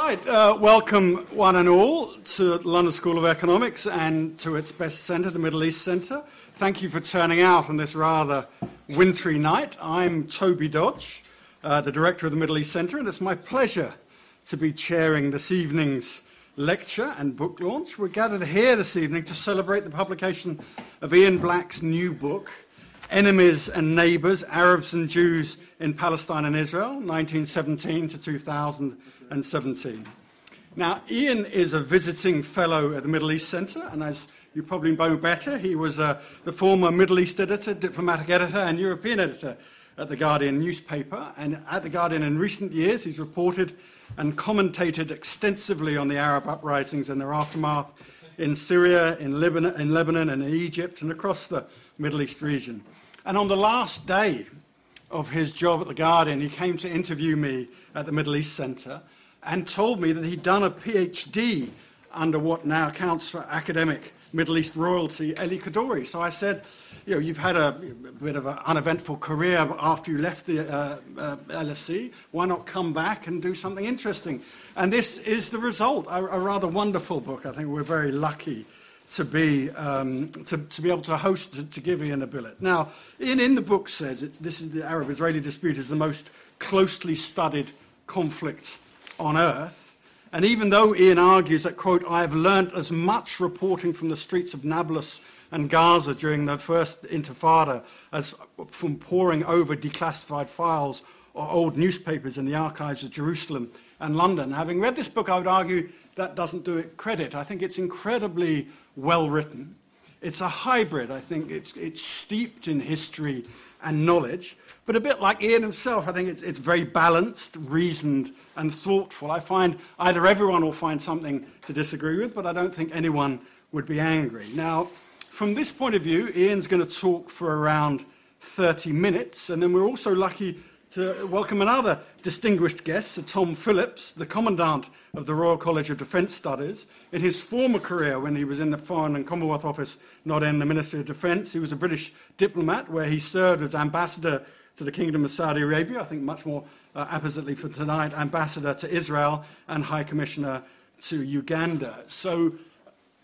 Right, uh, welcome one and all to London School of Economics and to its best centre, the Middle East Centre. Thank you for turning out on this rather wintry night. I'm Toby Dodge, uh, the director of the Middle East Centre, and it's my pleasure to be chairing this evening's lecture and book launch. We're gathered here this evening to celebrate the publication of Ian Black's new book, Enemies and Neighbours Arabs and Jews in Palestine and Israel, 1917 to 2017. Now, Ian is a visiting fellow at the Middle East Centre, and as you probably know better, he was uh, the former Middle East editor, diplomatic editor, and European editor at The Guardian newspaper. And at The Guardian in recent years, he's reported and commentated extensively on the Arab uprisings and their aftermath in Syria, in Lebanon, in Lebanon and in Egypt, and across the Middle East region. And on the last day of his job at The Guardian, he came to interview me at the Middle East Centre and told me that he'd done a PhD under what now counts for academic Middle East royalty, Elie Kedourie. So I said, you know, you've had a, a bit of an uneventful career after you left the uh, uh, LSE. Why not come back and do something interesting? And this is the result, a, a rather wonderful book. I think we're very lucky to be, um, to, to, be able to host, give Ian a billet. Now, Ian in the book says this is the Arab Israeli dispute is the most closely studied conflict on earth. And even though Ian argues that, quote, I have learnt as much reporting from the streets of Nablus and Gaza during the first intifada as from poring over declassified files or old newspapers in the archives of Jerusalem and London. Having read this book, I would argue that doesn't do it credit. I think it's incredibly well written. It's a hybrid, I think. It's, it's steeped in history and knowledge. But a bit like Ian himself, I think it's, it's very balanced, reasoned, and thoughtful. I find either everyone will find something to disagree with, but I don't think anyone would be angry. Now, from this point of view, Ian's going to talk for around 30 minutes, and then we're also lucky to welcome another distinguished guest, Sir Tom Phillips, the Commandant of the Royal College of Defence Studies. In his former career, when he was in the Foreign and Commonwealth Office, not in the Ministry of Defence, he was a British diplomat where he served as ambassador to the Kingdom of Saudi Arabia, I think much more uh, appositely for tonight, ambassador to Israel and High Commissioner to Uganda. So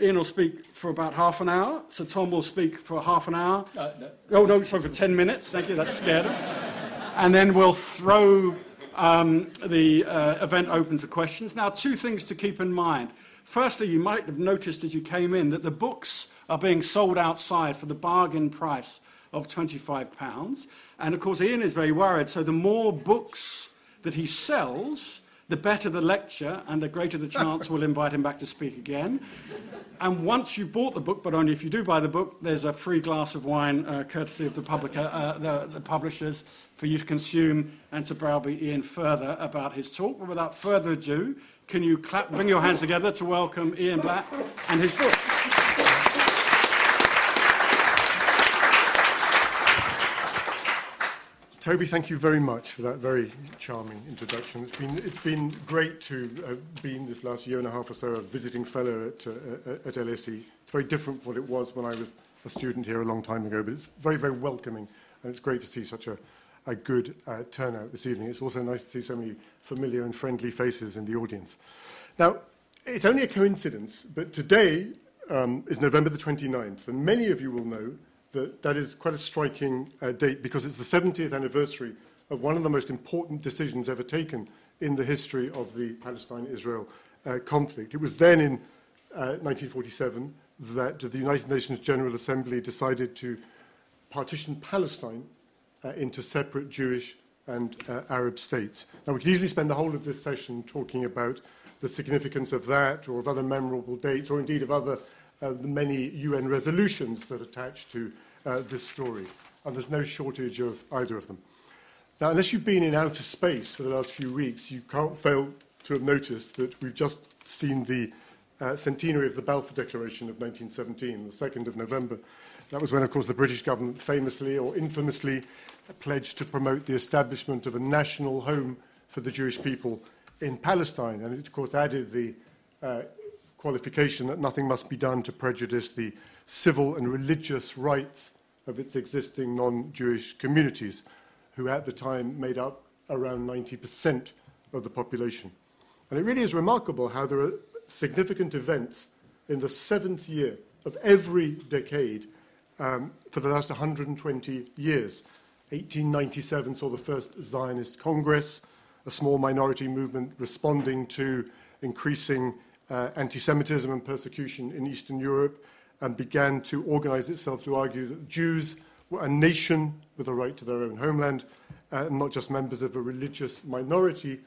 Ian will speak for about half an hour. So Tom will speak for half an hour. Uh, no. Oh, no, sorry, for 10 minutes. Thank you, that scared him. and then we'll throw um, the uh, event open to questions. Now, two things to keep in mind. Firstly, you might have noticed as you came in that the books are being sold outside for the bargain price of £25. And of course, Ian is very worried. So, the more books that he sells, the better the lecture and the greater the chance we'll invite him back to speak again. And once you've bought the book, but only if you do buy the book, there's a free glass of wine uh, courtesy of the, public, uh, the, the, publishers for you to consume and to browbeat Ian further about his talk. But without further ado, can you clap, bring your hands together to welcome Ian Black and his book? Toby, thank you very much for that very charming introduction. It's been, it's been great to have been this last year and a half or so a visiting fellow at, uh, at LSE. It's very different from what it was when I was a student here a long time ago, but it's very, very welcoming, and it's great to see such a, a good uh, turnout this evening. It's also nice to see so many familiar and friendly faces in the audience. Now, it's only a coincidence, but today um, is November the 29th, and many of you will know that that is quite a striking uh, date because it's the 70th anniversary of one of the most important decisions ever taken in the history of the Palestine-Israel uh, conflict. It was then in uh, 1947 that the United Nations General Assembly decided to partition Palestine uh, into separate Jewish and uh, Arab states. Now, we could easily spend the whole of this session talking about the significance of that or of other memorable dates or indeed of other uh, the many UN resolutions that attach to uh, this story, and there's no shortage of either of them. Now, unless you've been in outer space for the last few weeks, you can't fail to have noticed that we've just seen the uh, centenary of the Balfour Declaration of 1917, the 2nd of November. That was when, of course, the British government famously or infamously pledged to promote the establishment of a national home for the Jewish people in Palestine. And it, of course, added the uh, qualification that nothing must be done to prejudice the civil and religious rights of its existing non-Jewish communities, who at the time made up around 90% of the population. And it really is remarkable how there are significant events in the seventh year of every decade um, for the last 120 years. 1897 saw the first Zionist Congress, a small minority movement responding to increasing uh, anti Semitism and persecution in Eastern Europe, and began to organize itself to argue that Jews were a nation with a right to their own homeland, uh, and not just members of a religious minority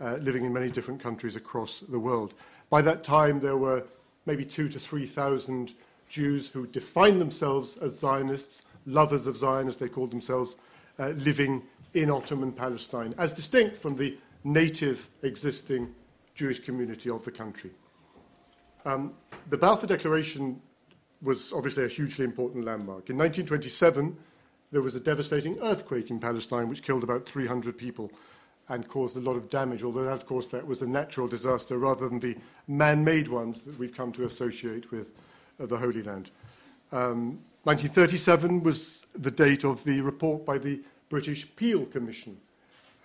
uh, living in many different countries across the world. By that time, there were maybe two to 3,000 Jews who defined themselves as Zionists, lovers of Zion, as they called themselves, uh, living in Ottoman Palestine, as distinct from the native existing Jewish community of the country. Um, the Balfour Declaration was obviously a hugely important landmark. In 1927, there was a devastating earthquake in Palestine which killed about 300 people and caused a lot of damage, although, of course, that was a natural disaster rather than the man made ones that we've come to associate with uh, the Holy Land. Um, 1937 was the date of the report by the British Peel Commission,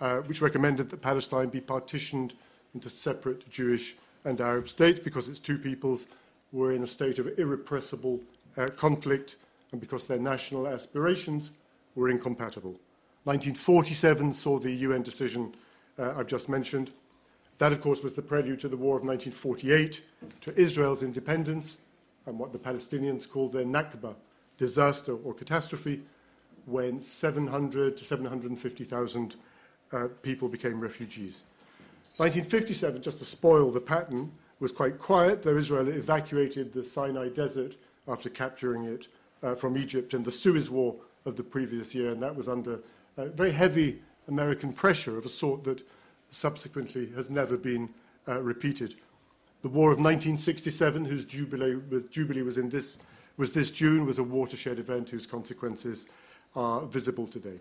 uh, which recommended that Palestine be partitioned into separate Jewish and Arab states because its two peoples were in a state of irrepressible uh, conflict and because their national aspirations were incompatible. 1947 saw the UN decision uh, I've just mentioned. That, of course, was the prelude to the war of 1948, to Israel's independence, and what the Palestinians called their Nakba, disaster or catastrophe, when 700 to 750,000 uh, people became refugees. 1957, just to spoil the pattern, was quite quiet, though Israel evacuated the Sinai desert after capturing it uh, from Egypt in the Suez War of the previous year, and that was under uh, very heavy American pressure of a sort that subsequently has never been uh, repeated. The War of 1967, whose jubilee, jubilee was, in this, was this June, was a watershed event whose consequences are visible today.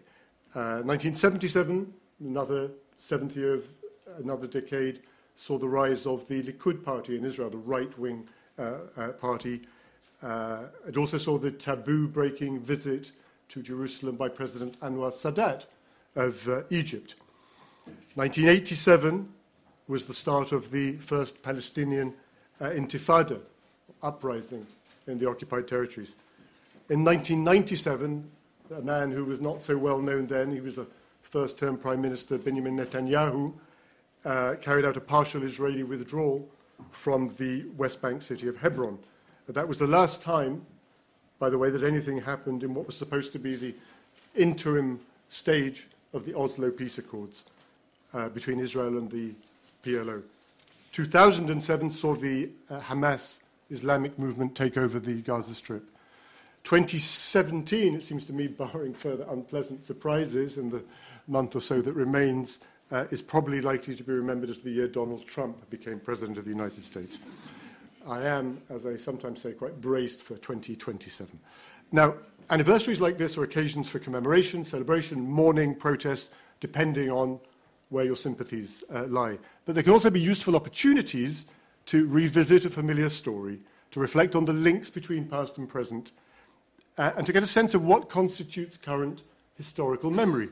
Uh, 1977, another seventh year of another decade, saw the rise of the Likud party in Israel, the right wing uh, uh, party. Uh, it also saw the taboo breaking visit to Jerusalem by President Anwar Sadat of uh, Egypt. 1987 was the start of the first Palestinian uh, intifada, uprising in the occupied territories. In 1997, a man who was not so well known then, he was a first term Prime Minister, Benjamin Netanyahu, uh, carried out a partial Israeli withdrawal from the West Bank city of Hebron. That was the last time by the way, that anything happened in what was supposed to be the interim stage of the Oslo peace accords uh, between Israel and the PLO. 2007 saw the uh, Hamas Islamic movement take over the Gaza Strip. 2017, it seems to me, barring further unpleasant surprises in the month or so that remains, uh, is probably likely to be remembered as the year Donald Trump became President of the United States. I am, as I sometimes say, quite braced for 2027. Now, anniversaries like this are occasions for commemoration, celebration, mourning, protest, depending on where your sympathies uh, lie. But they can also be useful opportunities to revisit a familiar story, to reflect on the links between past and present, uh, and to get a sense of what constitutes current historical memory.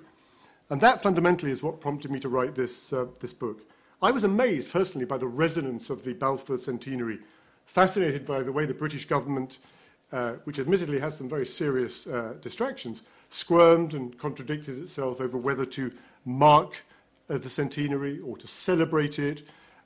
And that fundamentally is what prompted me to write this, uh, this book. I was amazed personally by the resonance of the Balfour centenary fascinated by the way the British government, uh, which admittedly has some very serious uh, distractions, squirmed and contradicted itself over whether to mark uh, the centenary or to celebrate it,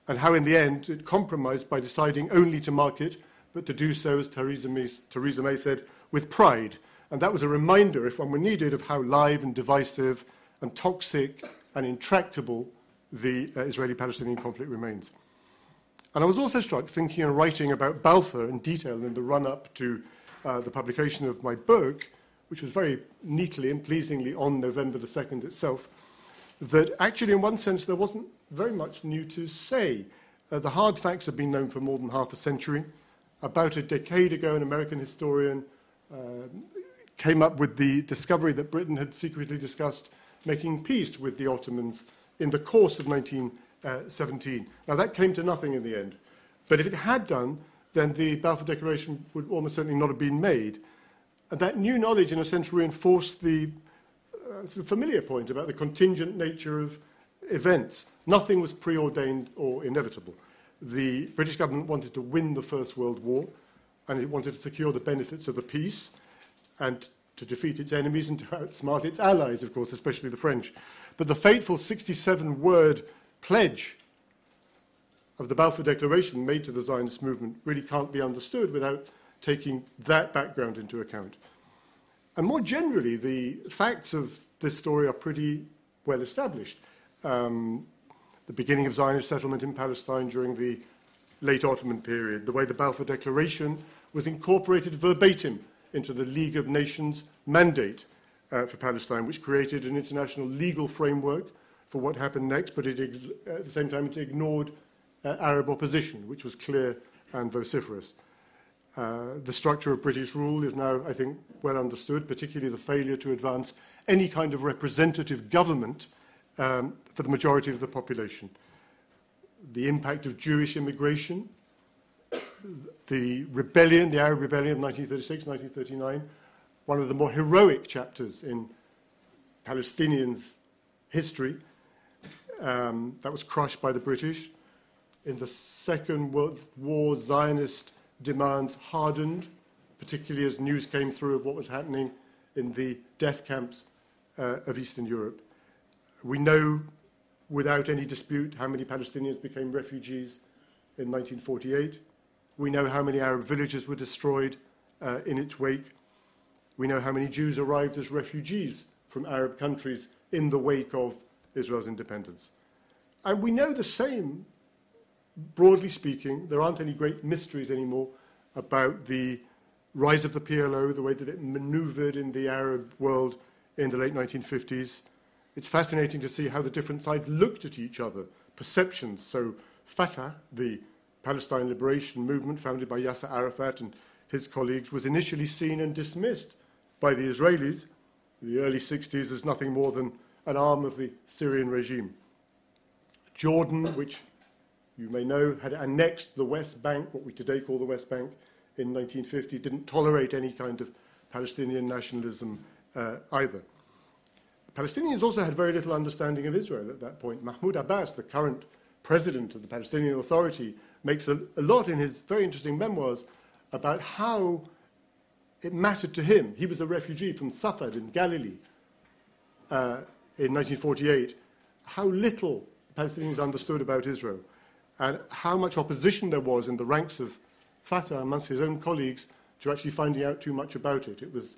and how in the end it compromised by deciding only to mark it, but to do so, as Theresa May, Theresa May said, with pride. And that was a reminder, if one were needed, of how live and divisive and toxic and intractable the uh, Israeli Palestinian conflict remains. And I was also struck thinking and writing about Balfour in detail in the run up to uh, the publication of my book, which was very neatly and pleasingly on November the 2nd itself, that actually, in one sense, there wasn't very much new to say. Uh, the hard facts have been known for more than half a century. About a decade ago, an American historian uh, came up with the discovery that Britain had secretly discussed making peace with the Ottomans in the course of 19. Uh, 17. Now, that came to nothing in the end. But if it had done, then the Balfour Declaration would almost certainly not have been made. And that new knowledge, in a sense, reinforced the uh, sort of familiar point about the contingent nature of events. Nothing was preordained or inevitable. The British government wanted to win the First World War, and it wanted to secure the benefits of the peace, and to defeat its enemies and to outsmart its allies, of course, especially the French. But the fateful 67 word pledge of the Balfour Declaration made to the Zionist movement really can't be understood without taking that background into account. And more generally, the facts of this story are pretty well established. Um, the beginning of Zionist settlement in Palestine during the late Ottoman period, the way the Balfour Declaration was incorporated verbatim into the League of Nations mandate uh, for Palestine, which created an international legal framework for what happened next, but it, at the same time it ignored uh, Arab opposition, which was clear and vociferous. Uh, the structure of British rule is now, I think, well understood, particularly the failure to advance any kind of representative government um, for the majority of the population. The impact of Jewish immigration, the rebellion, the Arab rebellion of 1936, 1939, one of the more heroic chapters in Palestinians' history, um, that was crushed by the British. In the Second World War, Zionist demands hardened, particularly as news came through of what was happening in the death camps uh, of Eastern Europe. We know without any dispute how many Palestinians became refugees in 1948. We know how many Arab villages were destroyed uh, in its wake. We know how many Jews arrived as refugees from Arab countries in the wake of Israel's independence. And we know the same, broadly speaking, there aren't any great mysteries anymore about the rise of the PLO, the way that it maneuvered in the Arab world in the late 1950s. It's fascinating to see how the different sides looked at each other, perceptions. So, Fatah, the Palestine liberation movement founded by Yasser Arafat and his colleagues, was initially seen and dismissed by the Israelis in the early 60s as nothing more than an arm of the Syrian regime. Jordan, which you may know, had annexed the West Bank, what we today call the West Bank, in 1950, didn't tolerate any kind of Palestinian nationalism uh, either. Palestinians also had very little understanding of Israel at that point. Mahmoud Abbas, the current president of the Palestinian Authority, makes a, a lot in his very interesting memoirs about how it mattered to him. He was a refugee from Safed in Galilee uh, in 1948. How little Palestinians understood about Israel and how much opposition there was in the ranks of Fatah amongst his own colleagues to actually finding out too much about it. It was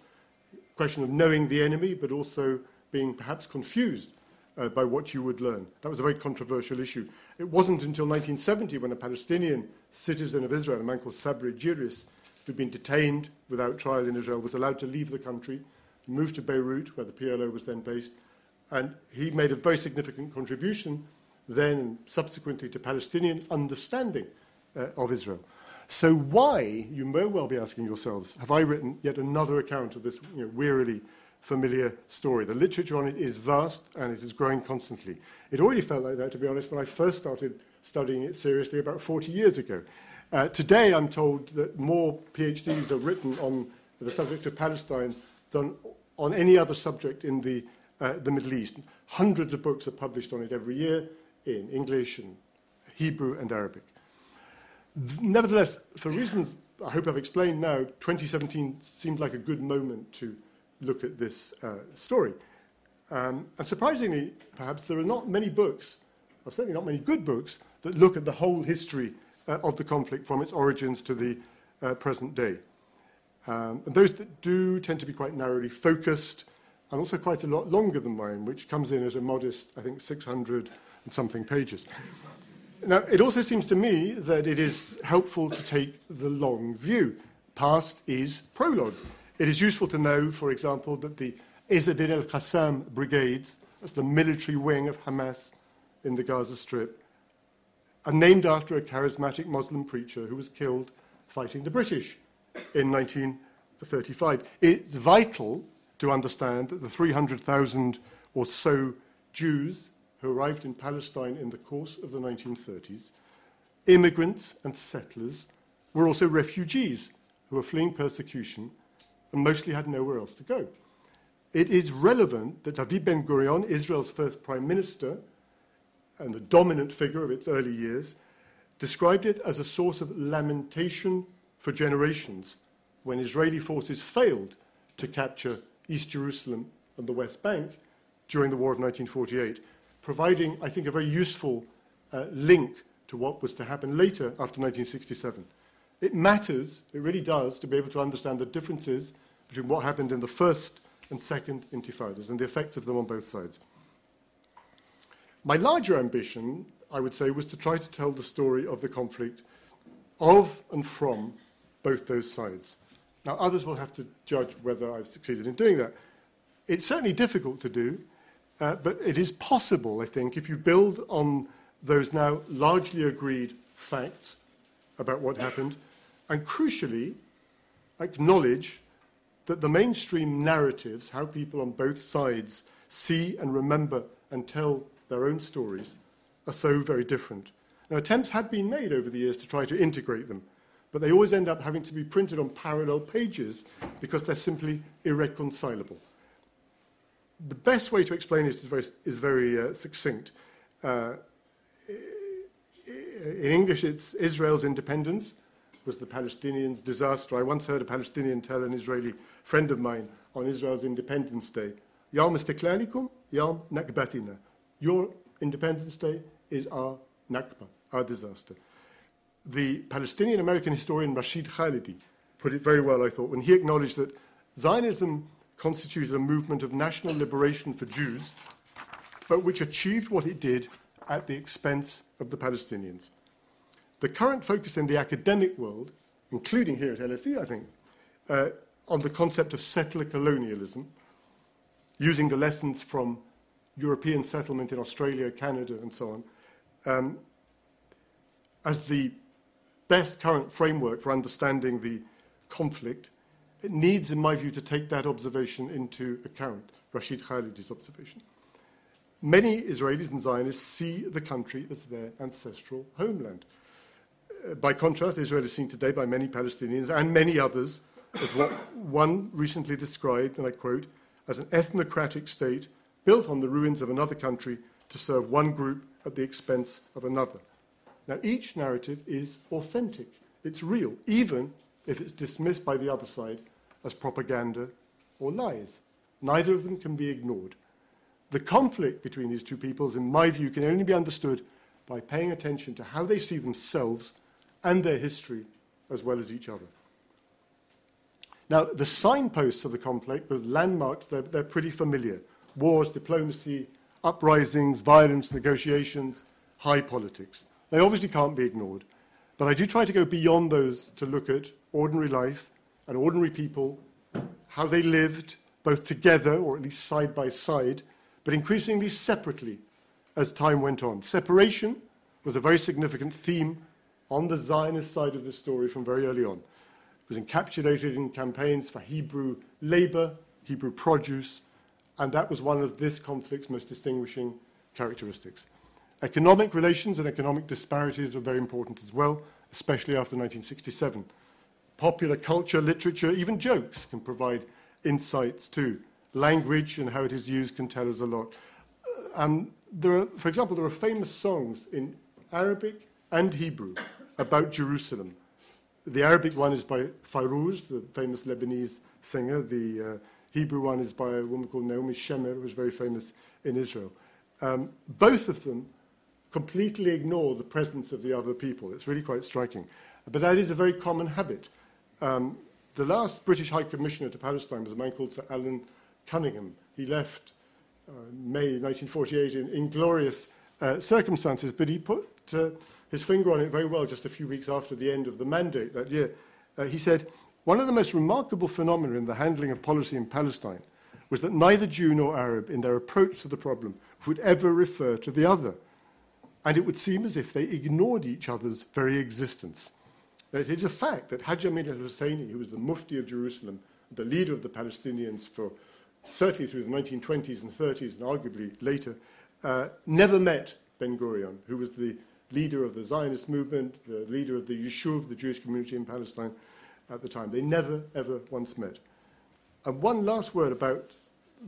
a question of knowing the enemy, but also being perhaps confused uh, by what you would learn. That was a very controversial issue. It wasn't until 1970 when a Palestinian citizen of Israel, a man called Sabri Jiris, who'd been detained without trial in Israel, was allowed to leave the country, moved to Beirut, where the PLO was then based, and he made a very significant contribution then and subsequently to Palestinian understanding uh, of Israel. So, why, you may well be asking yourselves, have I written yet another account of this you know, wearily familiar story? The literature on it is vast and it is growing constantly. It already felt like that, to be honest, when I first started studying it seriously about 40 years ago. Uh, today, I'm told that more PhDs are written on the subject of Palestine than on any other subject in the, uh, the Middle East. Hundreds of books are published on it every year in English and Hebrew and Arabic. Nevertheless, for reasons I hope I've explained now, 2017 seemed like a good moment to look at this uh, story. Um, and surprisingly, perhaps, there are not many books, or certainly not many good books, that look at the whole history uh, of the conflict from its origins to the uh, present day. Um, and those that do tend to be quite narrowly focused and also quite a lot longer than mine, which comes in at a modest, I think, 600 and something pages. Now, it also seems to me that it is helpful to take the long view. Past is prologue. It is useful to know, for example, that the Din al Qassam brigades, that's the military wing of Hamas in the Gaza Strip, are named after a charismatic Muslim preacher who was killed fighting the British in 1935. It's vital to understand that the 300,000 or so Jews who arrived in Palestine in the course of the 1930s, immigrants and settlers were also refugees who were fleeing persecution and mostly had nowhere else to go. It is relevant that David Ben Gurion, Israel's first prime minister, and the dominant figure of its early years, described it as a source of lamentation for generations when Israeli forces failed to capture East Jerusalem and the West Bank during the War of 1948, providing, I think, a very useful uh, link to what was to happen later after 1967. It matters, it really does, to be able to understand the differences between what happened in the first and second intifadas and the effects of them on both sides. My larger ambition, I would say, was to try to tell the story of the conflict of and from both those sides. Now, others will have to judge whether I've succeeded in doing that. It's certainly difficult to do, uh, but it is possible, I think, if you build on those now largely agreed facts about what happened, and crucially, acknowledge that the mainstream narratives, how people on both sides see and remember and tell their own stories, are so very different. Now, attempts had been made over the years to try to integrate them, but they always end up having to be printed on parallel pages because they're simply irreconcilable. The best way to explain it is very, is very uh, succinct. Uh, in English, it's Israel's independence was the Palestinians' disaster. I once heard a Palestinian tell an Israeli friend of mine on Israel's Independence Day, Yom istiklalikum, Yom nakbatina. Your Independence Day is our nakba, our disaster. The Palestinian American historian Rashid Khalidi put it very well, I thought, when he acknowledged that Zionism constituted a movement of national liberation for Jews, but which achieved what it did at the expense of the Palestinians. The current focus in the academic world, including here at LSE, I think, uh, on the concept of settler colonialism, using the lessons from European settlement in Australia, Canada, and so on, um, as the best current framework for understanding the conflict, it needs, in my view, to take that observation into account, Rashid Khalidi's observation. Many Israelis and Zionists see the country as their ancestral homeland. Uh, by contrast, Israel is seen today by many Palestinians and many others as what one recently described, and I quote, as an ethnocratic state built on the ruins of another country to serve one group at the expense of another. Now, each narrative is authentic, it's real, even if it's dismissed by the other side as propaganda or lies. Neither of them can be ignored. The conflict between these two peoples, in my view, can only be understood by paying attention to how they see themselves and their history as well as each other. Now, the signposts of the conflict, the landmarks, they're, they're pretty familiar wars, diplomacy, uprisings, violence, negotiations, high politics. They obviously can't be ignored. But I do try to go beyond those to look at ordinary life and ordinary people, how they lived, both together or at least side by side, but increasingly separately as time went on. Separation was a very significant theme on the Zionist side of the story from very early on. Was encapsulated in campaigns for Hebrew labor, Hebrew produce, and that was one of this conflict's most distinguishing characteristics. Economic relations and economic disparities were very important as well, especially after 1967. Popular culture, literature, even jokes can provide insights too language and how it is used can tell us a lot. Um, there are, for example, there are famous songs in Arabic and Hebrew about Jerusalem. The Arabic one is by Fairuz, the famous Lebanese singer. The uh, Hebrew one is by a woman called Naomi Shemer, who was very famous in Israel. Um, both of them completely ignore the presence of the other people. It's really quite striking. But that is a very common habit. Um, the last British High Commissioner to Palestine was a man called Sir Alan Cunningham. He left uh, May 1948 in inglorious uh, circumstances, but he put uh, his finger on it very well just a few weeks after the end of the mandate that year. Uh, he said, One of the most remarkable phenomena in the handling of policy in Palestine was that neither Jew nor Arab, in their approach to the problem, would ever refer to the other. And it would seem as if they ignored each other's very existence. It is a fact that Hajj Amin al Husseini, who was the Mufti of Jerusalem, the leader of the Palestinians for certainly through the 1920s and 30s and arguably later, uh, never met Ben Gurion, who was the leader of the Zionist movement, the leader of the Yishuv, the Jewish community in Palestine at the time. They never, ever once met. And one last word about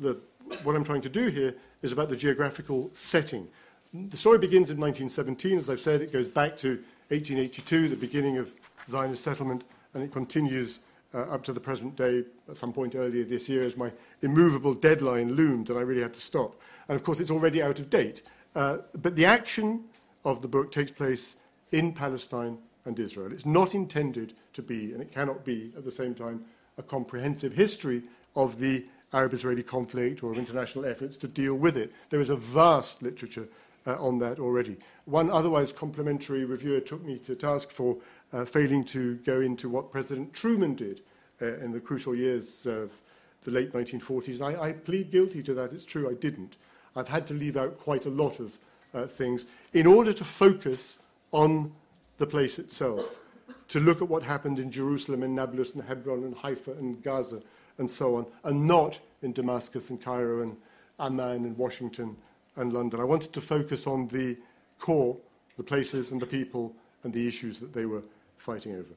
the, what I'm trying to do here is about the geographical setting. the story begins in 1917. As I've said, it goes back to 1882, the beginning of Zionist settlement, and it continues uh, up to the present day, at some point earlier this year, as my immovable deadline loomed and I really had to stop. And of course, it's already out of date. Uh, but the action of the book takes place in Palestine and Israel. It's not intended to be, and it cannot be at the same time, a comprehensive history of the Arab Israeli conflict or of international efforts to deal with it. There is a vast literature uh, on that already. One otherwise complimentary reviewer took me to task for uh, failing to go into what President Truman did uh, in the crucial years of the late 1940s. I, I, plead guilty to that. It's true, I didn't. I've had to leave out quite a lot of uh, things in order to focus on the place itself, to look at what happened in Jerusalem and Nablus and Hebron and Haifa and Gaza and so on, and not in Damascus and Cairo and Amman and Washington and London. I wanted to focus on the core, the places and the people and the issues that they were fighting over.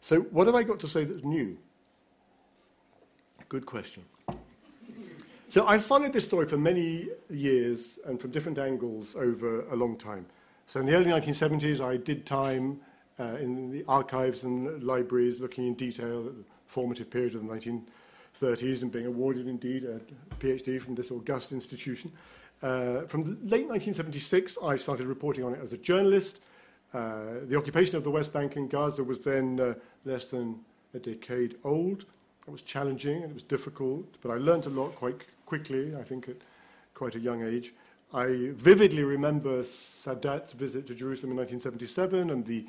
So, what have I got to say that's new? Good question. So, I've followed this story for many years and from different angles over a long time. So, in the early 1970s, I did time uh, in the archives and libraries looking in detail at the formative period of the 1930s and being awarded indeed a PhD from this august institution. Uh, from late 1976, I started reporting on it as a journalist. Uh, the occupation of the West Bank and Gaza was then uh, less than a decade old. It was challenging and it was difficult, but I learned a lot quite quickly, I think at quite a young age. I vividly remember Sadat's visit to Jerusalem in 1977 and the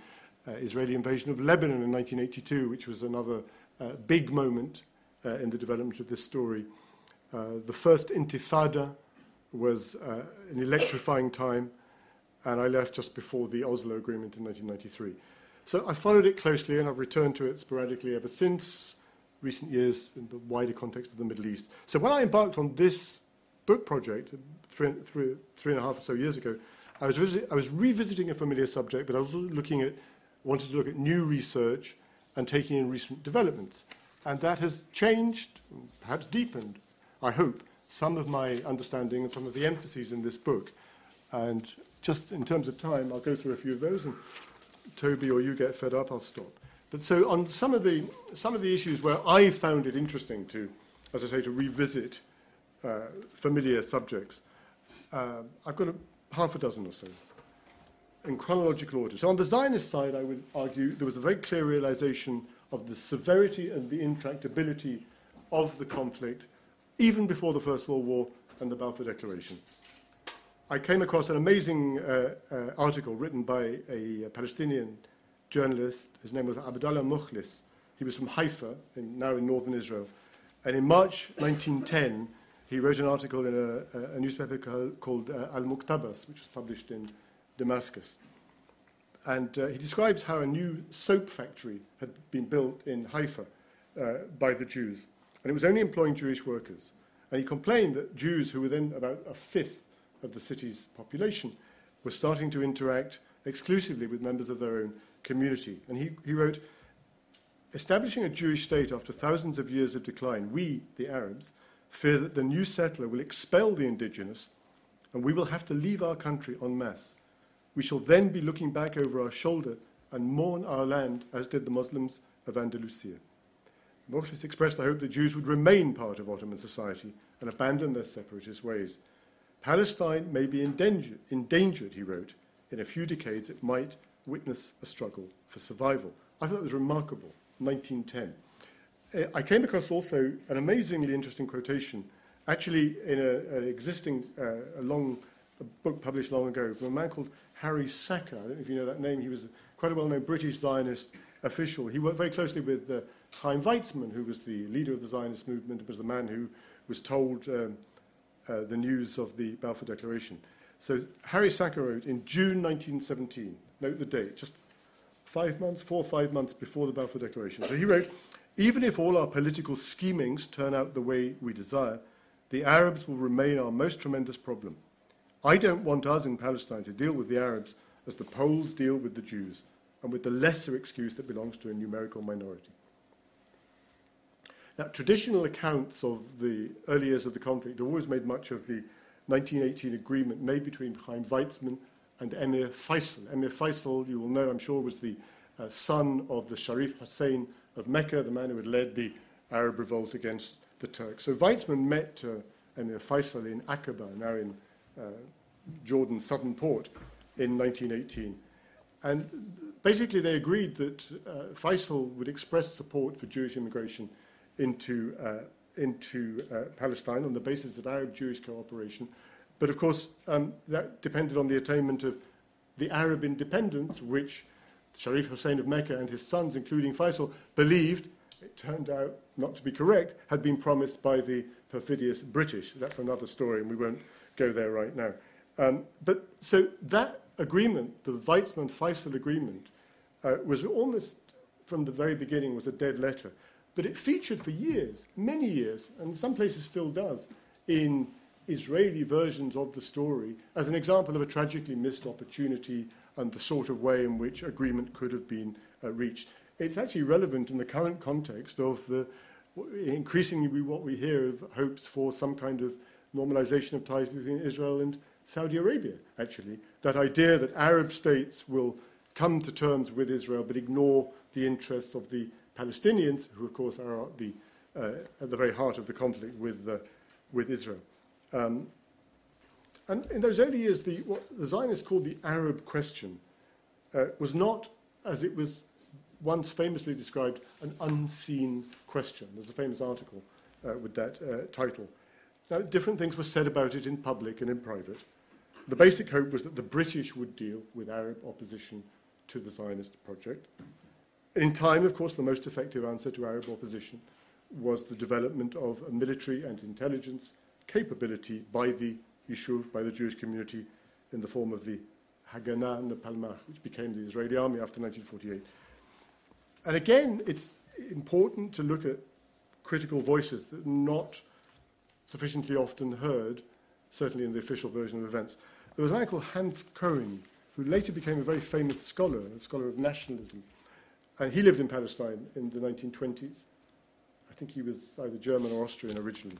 uh, Israeli invasion of Lebanon in 1982, which was another uh, big moment uh, in the development of this story. Uh, the first Intifada was uh, an electrifying time, and I left just before the Oslo Agreement in 1993. So I followed it closely, and I've returned to it sporadically ever since recent years in the wider context of the Middle East. So when I embarked on this book project three, three, three and a half or so years ago, I was, visit, I was revisiting a familiar subject, but I was looking at, wanted to look at new research and taking in recent developments. And that has changed, perhaps deepened, I hope, some of my understanding and some of the emphases in this book. And just in terms of time, I'll go through a few of those, and Toby or you get fed up, I'll stop. But so on some of the, some of the issues where I found it interesting to, as I say, to revisit uh, familiar subjects, uh, I've got a, half a dozen or so in chronological order. So on the Zionist side, I would argue there was a very clear realization of the severity and the intractability of the conflict, even before the First World War and the Balfour Declaration. I came across an amazing uh, uh, article written by a, a, Palestinian journalist. His name was Abdallah Mukhlis. He was from Haifa, in, now in northern Israel. And in March 1910, he wrote an article in a, a newspaper called, called uh, Al Muktabas, which was published in Damascus. And uh, he describes how a new soap factory had been built in Haifa uh, by the Jews. And it was only employing Jewish workers. And he complained that Jews, who were then about a fifth of the city's population, were starting to interact exclusively with members of their own community. And he, he wrote, Establishing a Jewish state after thousands of years of decline, we, the Arabs, fear that the new settler will expel the indigenous and we will have to leave our country en masse. We shall then be looking back over our shoulder and mourn our land as did the Muslims of Andalusia. Mukhlis expressed the hope that Jews would remain part of Ottoman society and abandon their separatist ways. Palestine may be endangered, he wrote. In a few decades, it might witness a struggle for survival. I thought it was remarkable, 1910. Uh, I came across also an amazingly interesting quotation, actually in an existing, uh, a long a book published long ago from a man called Harry Sacher. I don't know if you know that name. He was quite a well-known British Zionist official. He worked very closely with uh, Chaim Weizmann, who was the leader of the Zionist movement, was the man who was told um, uh, the news of the Balfour Declaration. So Harry Sacher wrote in June 1917, note the date, just five months, four or five months before the Balfour Declaration. So he wrote, even if all our political schemings turn out the way we desire, the Arabs will remain our most tremendous problem. I don't want us in Palestine to deal with the Arabs as the Poles deal with the Jews, and with the lesser excuse that belongs to a numerical minority. Now, traditional accounts of the early years of the conflict have always made much of the 1918 agreement made between Chaim Weizmann and Emir Faisal. Emir Faisal, you will know, I'm sure, was the uh, son of the Sharif Hussein of Mecca, the man who had led the Arab revolt against the Turks. So Weizmann met uh, Emir Faisal in Aqaba, now in uh, Jordan's southern port, in 1918. And basically, they agreed that uh, Faisal would express support for Jewish immigration into, uh, into uh, Palestine on the basis of Arab Jewish cooperation. But of course, um, that depended on the attainment of the Arab independence, which Sharif Hussein of Mecca and his sons, including Faisal, believed, it turned out not to be correct, had been promised by the perfidious British. That's another story, and we won't go there right now. Um, but so that agreement, the Weizmann Faisal agreement, uh, was almost from the very beginning was a dead letter. But it featured for years, many years, and some places still does, in Israeli versions of the story as an example of a tragically missed opportunity and the sort of way in which agreement could have been uh, reached. It's actually relevant in the current context of the increasingly what we hear of hopes for some kind of normalization of ties between Israel and Saudi Arabia, actually. That idea that Arab states will come to terms with Israel but ignore the interests of the Palestinians, who, of course, are at the, uh, at the very heart of the conflict with, uh, with Israel. Um, and in those early years, the, what the Zionists called the Arab question uh, was not, as it was once famously described, an unseen question. There's a famous article uh, with that uh, title. Now, different things were said about it in public and in private. The basic hope was that the British would deal with Arab opposition to the Zionist project. In time, of course, the most effective answer to Arab opposition was the development of a military and intelligence capability by the Yishuv, by the Jewish community, in the form of the Haganah and the Palmach, which became the Israeli army after 1948. And again, it's important to look at critical voices that are not sufficiently often heard, certainly in the official version of events. There was a man called Hans Kohn, who later became a very famous scholar, a scholar of nationalism. And he lived in Palestine in the 1920s. I think he was either German or Austrian originally.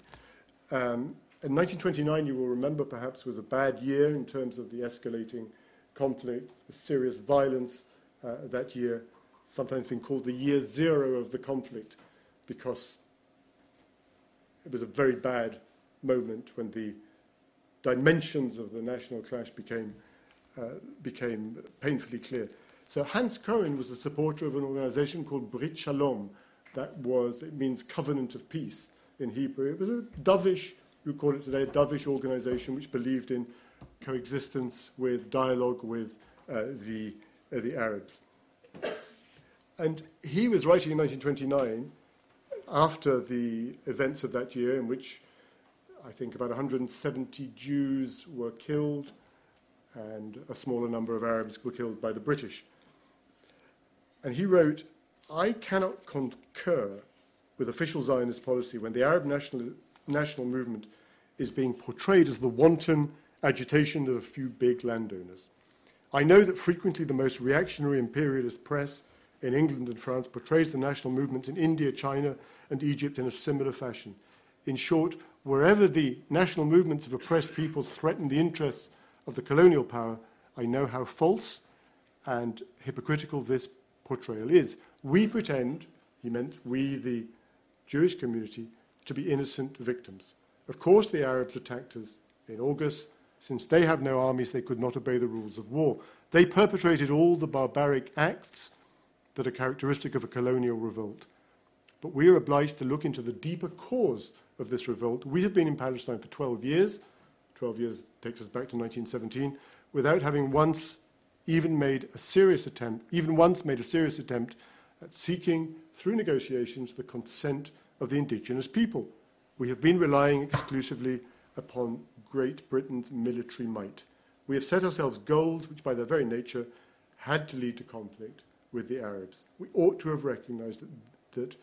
Um, in 1929, you will remember perhaps, was a bad year in terms of the escalating conflict, the serious violence uh, that year, sometimes been called the year zero of the conflict because it was a very bad moment when the dimensions of the national clash became, uh, became painfully clear. So Hans Kohn was a supporter of an organization called Brit Shalom. That was, it means covenant of peace in Hebrew. It was a dovish, you call it today, a dovish organization which believed in coexistence with dialogue with uh, the, uh, the Arabs. And he was writing in 1929 after the events of that year in which I think about 170 Jews were killed and a smaller number of Arabs were killed by the British. And he wrote, I cannot concur with official Zionist policy when the Arab national, national movement is being portrayed as the wanton agitation of a few big landowners. I know that frequently the most reactionary imperialist press in England and France portrays the national movements in India, China, and Egypt in a similar fashion. In short, wherever the national movements of oppressed peoples threaten the interests of the colonial power, I know how false and hypocritical this portrayal is. We pretend, he meant we, the Jewish community, to be innocent victims. Of course, the Arabs attacked us in August. Since they have no armies, they could not obey the rules of war. They perpetrated all the barbaric acts that are characteristic of a colonial revolt. But we are obliged to look into the deeper cause of this revolt. We have been in Palestine for 12 years. 12 years takes us back to 1917, without having once even made a serious attempt, even once made a serious attempt at seeking, through negotiations, the consent of the indigenous people. We have been relying exclusively upon Great Britain's military might. We have set ourselves goals which, by their very nature, had to lead to conflict with the Arabs. We ought to have recognized that, that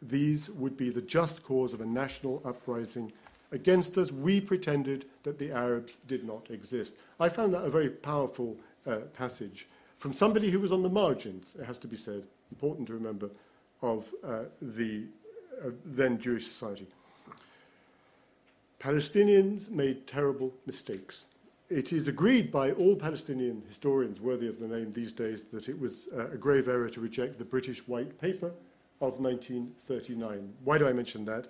these would be the just cause of a national uprising against us. We pretended that the Arabs did not exist. I found that a very powerful uh, passage from somebody who was on the margins, it has to be said, important to remember, of uh, the uh, then Jewish society. Palestinians made terrible mistakes. It is agreed by all Palestinian historians worthy of the name these days that it was uh, a grave error to reject the British White Paper of 1939. Why do I mention that?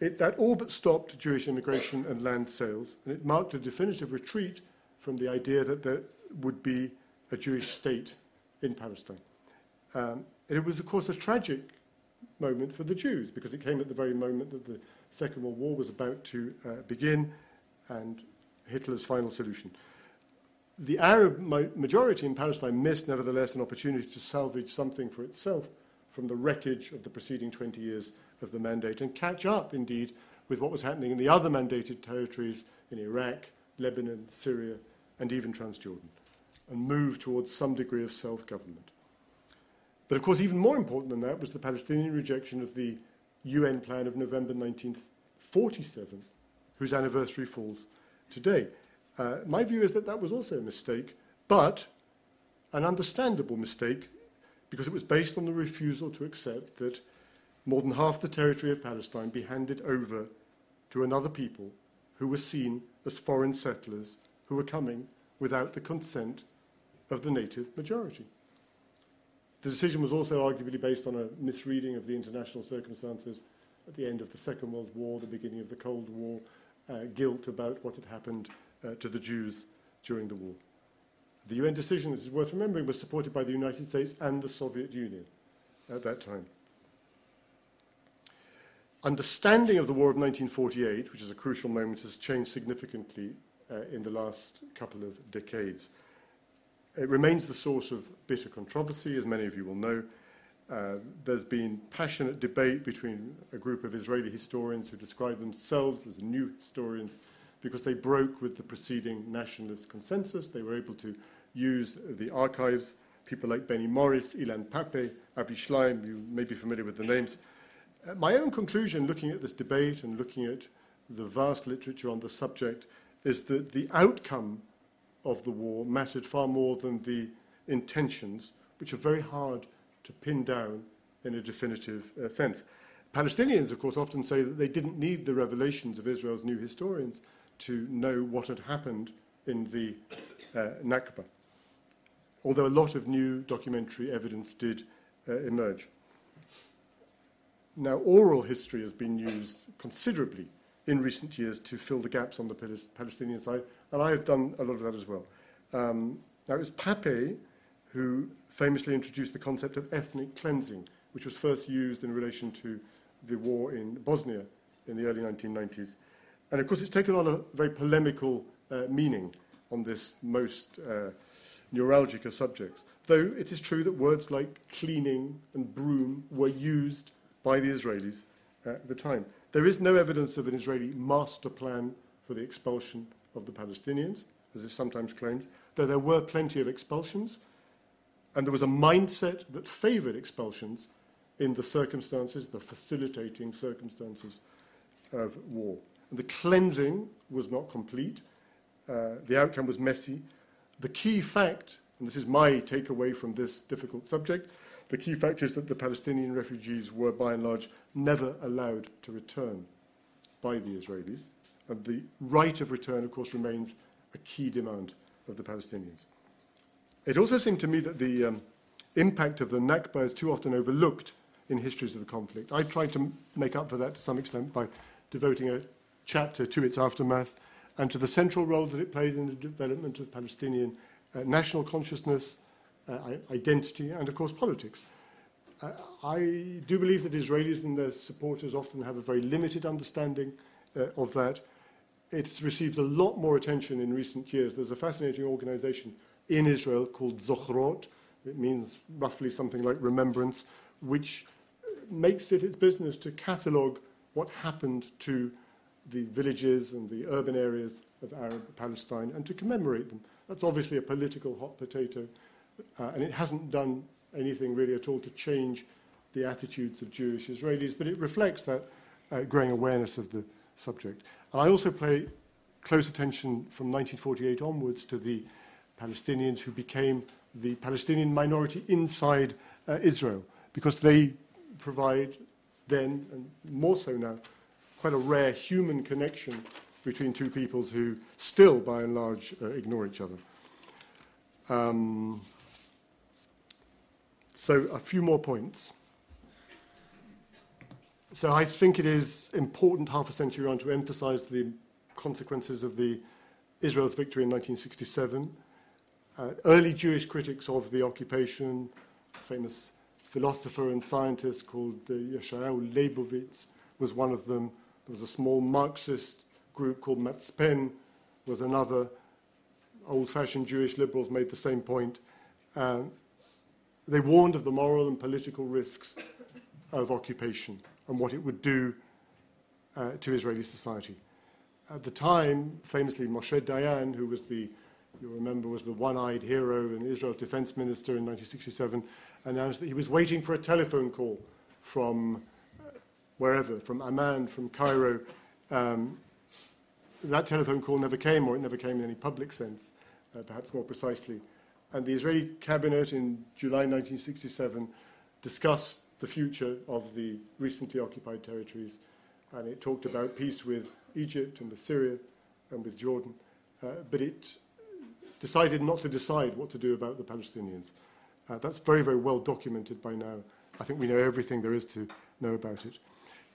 It, that all but stopped Jewish immigration and land sales, and it marked a definitive retreat from the idea that there would be a Jewish state in Palestine. Um, it was, of course, a tragic moment for the Jews because it came at the very moment that the Second World War was about to uh, begin and Hitler's final solution. The Arab majority in Palestine missed, nevertheless, an opportunity to salvage something for itself from the wreckage of the preceding 20 years of the mandate and catch up, indeed, with what was happening in the other mandated territories in Iraq, Lebanon, Syria, and even Transjordan, and move towards some degree of self government. But of course, even more important than that was the Palestinian rejection of the UN plan of November 1947, whose anniversary falls today. Uh, my view is that that was also a mistake, but an understandable mistake because it was based on the refusal to accept that more than half the territory of Palestine be handed over to another people who were seen as foreign settlers who were coming without the consent of the native majority. The decision was also arguably based on a misreading of the international circumstances at the end of the Second World War, the beginning of the Cold War, uh, guilt about what had happened uh, to the Jews during the war. The UN decision, which is worth remembering, was supported by the United States and the Soviet Union at that time. Understanding of the War of 1948, which is a crucial moment, has changed significantly uh, in the last couple of decades. It remains the source of bitter controversy, as many of you will know. Uh, there's been passionate debate between a group of Israeli historians who describe themselves as new historians because they broke with the preceding nationalist consensus. They were able to use the archives. People like Benny Morris, Ilan Pappé, Avi Shlaim, you may be familiar with the names. Uh, my own conclusion, looking at this debate and looking at the vast literature on the subject, is that the outcome of the war mattered far more than the intentions, which are very hard to pin down in a definitive uh, sense. Palestinians, of course, often say that they didn't need the revelations of Israel's new historians to know what had happened in the uh, Nakba, although a lot of new documentary evidence did uh, emerge. Now, oral history has been used considerably in recent years to fill the gaps on the Palestinian side, and I have done a lot of that as well. Um, now, it was Pappé who famously introduced the concept of ethnic cleansing, which was first used in relation to the war in Bosnia in the early 1990s. And of course, it's taken on a very polemical uh, meaning on this most uh, neuralgic of subjects. Though it is true that words like cleaning and broom were used by the Israelis at the time. There is no evidence of an Israeli master plan for the expulsion of the Palestinians, as is sometimes claimed, though there were plenty of expulsions, and there was a mindset that favored expulsions in the circumstances, the facilitating circumstances of war. And the cleansing was not complete. Uh, the outcome was messy. The key fact, and this is my takeaway from this difficult subject, the key fact is that the Palestinian refugees were by and large never allowed to return by the Israelis. And the right of return, of course, remains a key demand of the Palestinians. It also seemed to me that the um, impact of the Nakba is too often overlooked in histories of the conflict. I tried to make up for that to some extent by devoting a chapter to its aftermath and to the central role that it played in the development of Palestinian uh, national consciousness, identity, and of course politics. Uh, I do believe that Israelis and their supporters often have a very limited understanding uh, of that. It's received a lot more attention in recent years. There's a fascinating organization in Israel called Zochrot. It means roughly something like remembrance, which makes it its business to catalogue what happened to the villages and the urban areas of Arab Palestine and to commemorate them. That's obviously a political hot potato, uh, and it hasn't done anything really at all to change the attitudes of Jewish Israelis, but it reflects that uh, growing awareness of the subject. And I also pay close attention from 1948 onwards to the Palestinians who became the Palestinian minority inside uh, Israel, because they provide then, and more so now, quite a rare human connection between two peoples who still, by and large, uh, ignore each other. Um, so, a few more points. So, I think it is important half a century on to emphasize the consequences of the Israel's victory in 1967. Uh, early Jewish critics of the occupation, famous philosopher and scientist called uh, Yeshayahu Leibowitz was one of them. There was a small Marxist group called Matzpen, was another. Old-fashioned Jewish liberals made the same point. Uh, they warned of the moral and political risks of occupation and what it would do uh, to Israeli society. At the time, famously, Moshe Dayan, who was the, you remember, was the one-eyed hero and Israel's defense minister in 1967, announced that he was waiting for a telephone call from uh, wherever, from Amman, from Cairo. Um, that telephone call never came, or it never came in any public sense, uh, perhaps more precisely. And the Israeli cabinet in July 1967 discussed the future of the recently occupied territories, and it talked about peace with Egypt and with Syria and with Jordan, uh, but it decided not to decide what to do about the Palestinians. Uh, that's very, very well documented by now. I think we know everything there is to know about it.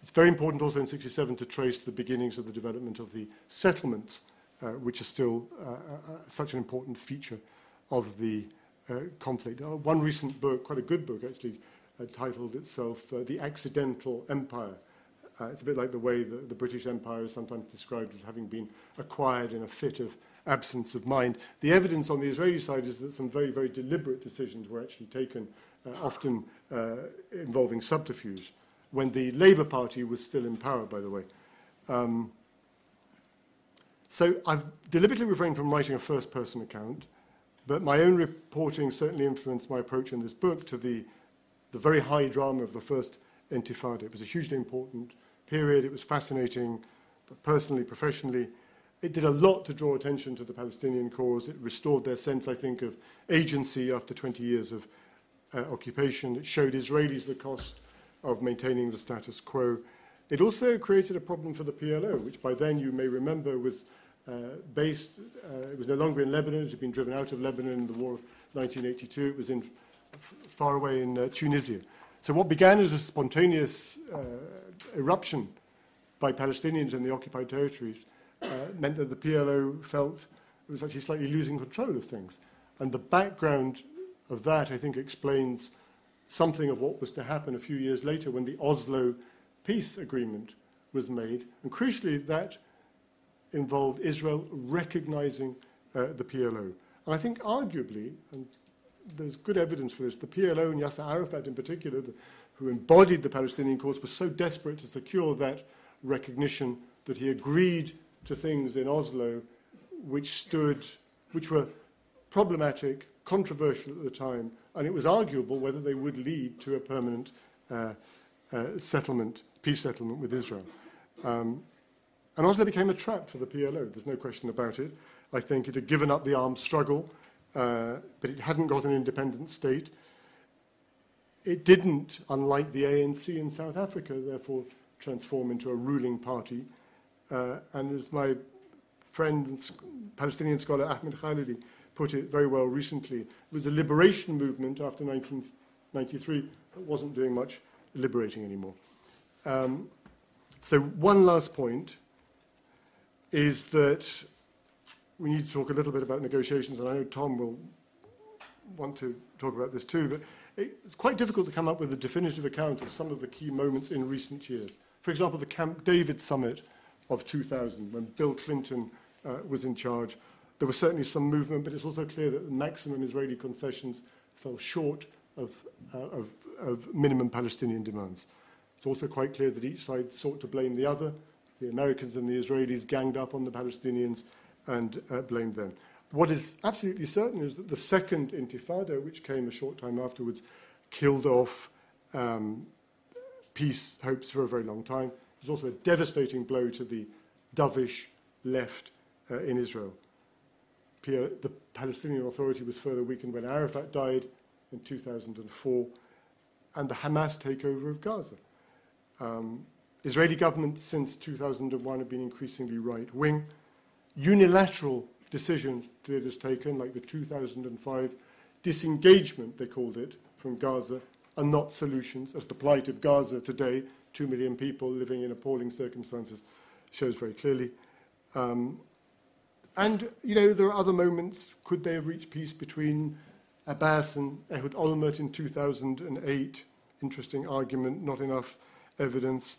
It's very important also in 67 to trace the beginnings of the development of the settlements, uh, which are still uh, uh, uh such an important feature of the uh, conflict. one recent book, quite a good book actually, titled itself The Accidental Empire. it's a bit like the way the, the British Empire is sometimes described as having been acquired in a fit of absence of mind. The evidence on the Israeli side is that some very, very deliberate decisions were actually taken, uh, often uh, involving subterfuge, when the Labour Party was still in power, by the way. Um, so I've deliberately refrained from writing a first person account, but my own reporting certainly influenced my approach in this book to the, the very high drama of the first Intifada. It was a hugely important period, it was fascinating, personally, professionally. It did a lot to draw attention to the Palestinian cause. It restored their sense, I think, of agency after 20 years of uh, occupation. It showed Israelis the cost of maintaining the status quo. It also created a problem for the PLO, which by then you may remember was based, uh, it was no longer in Lebanon, it had been driven out of Lebanon in the war of 1982. It was in far away in uh, Tunisia. So what began as a spontaneous uh, eruption by Palestinians in the occupied territories uh, meant that the PLO felt it was actually slightly losing control of things. And the background of that, I think, explains something of what was to happen a few years later when the Oslo peace agreement was made. And crucially, that involved Israel recognizing uh, the PLO. And I think, arguably, and there's good evidence for this, the PLO and Yasser Arafat in particular, the, who embodied the Palestinian cause, was so desperate to secure that recognition that he agreed to things in Oslo which stood, which were problematic, controversial at the time, and it was arguable whether they would lead to a permanent uh, uh, settlement, peace settlement with Israel. Um, and Oslo became a trap for the PLO, there's no question about it. I think it had given up the armed struggle, uh, but it hadn't got an independent state. It didn't, unlike the ANC in South Africa, therefore transform into a ruling party. Uh, and as my friend and Palestinian scholar Ahmed Khalidi put it very well recently, it was a liberation movement after 1993 that wasn't doing much liberating anymore. Um, so, one last point is that we need to talk a little bit about negotiations, and I know Tom will want to talk about this too, but it's quite difficult to come up with a definitive account of some of the key moments in recent years. For example, the Camp David summit of 2000, when Bill Clinton uh, was in charge. There was certainly some movement, but it's also clear that the maximum Israeli concessions fell short of, uh, of, of minimum Palestinian demands. It's also quite clear that each side sought to blame the other. The Americans and the Israelis ganged up on the Palestinians and uh, blamed them. What is absolutely certain is that the second intifada, which came a short time afterwards, killed off um, peace hopes for a very long time It was also a devastating blow to the dovish left uh, in Israel. The Palestinian Authority was further weakened when Arafat died in 2004, and the Hamas takeover of Gaza. Um, Israeli governments since 2001 have been increasingly right wing. Unilateral decisions that it has taken, like the 2005 disengagement, they called it, from Gaza, are not solutions, as the plight of Gaza today, two million people living in appalling circumstances, shows very clearly. Um, and, you know, there are other moments. Could they have reached peace between Abbas and Ehud Olmert in 2008? Interesting argument, not enough evidence.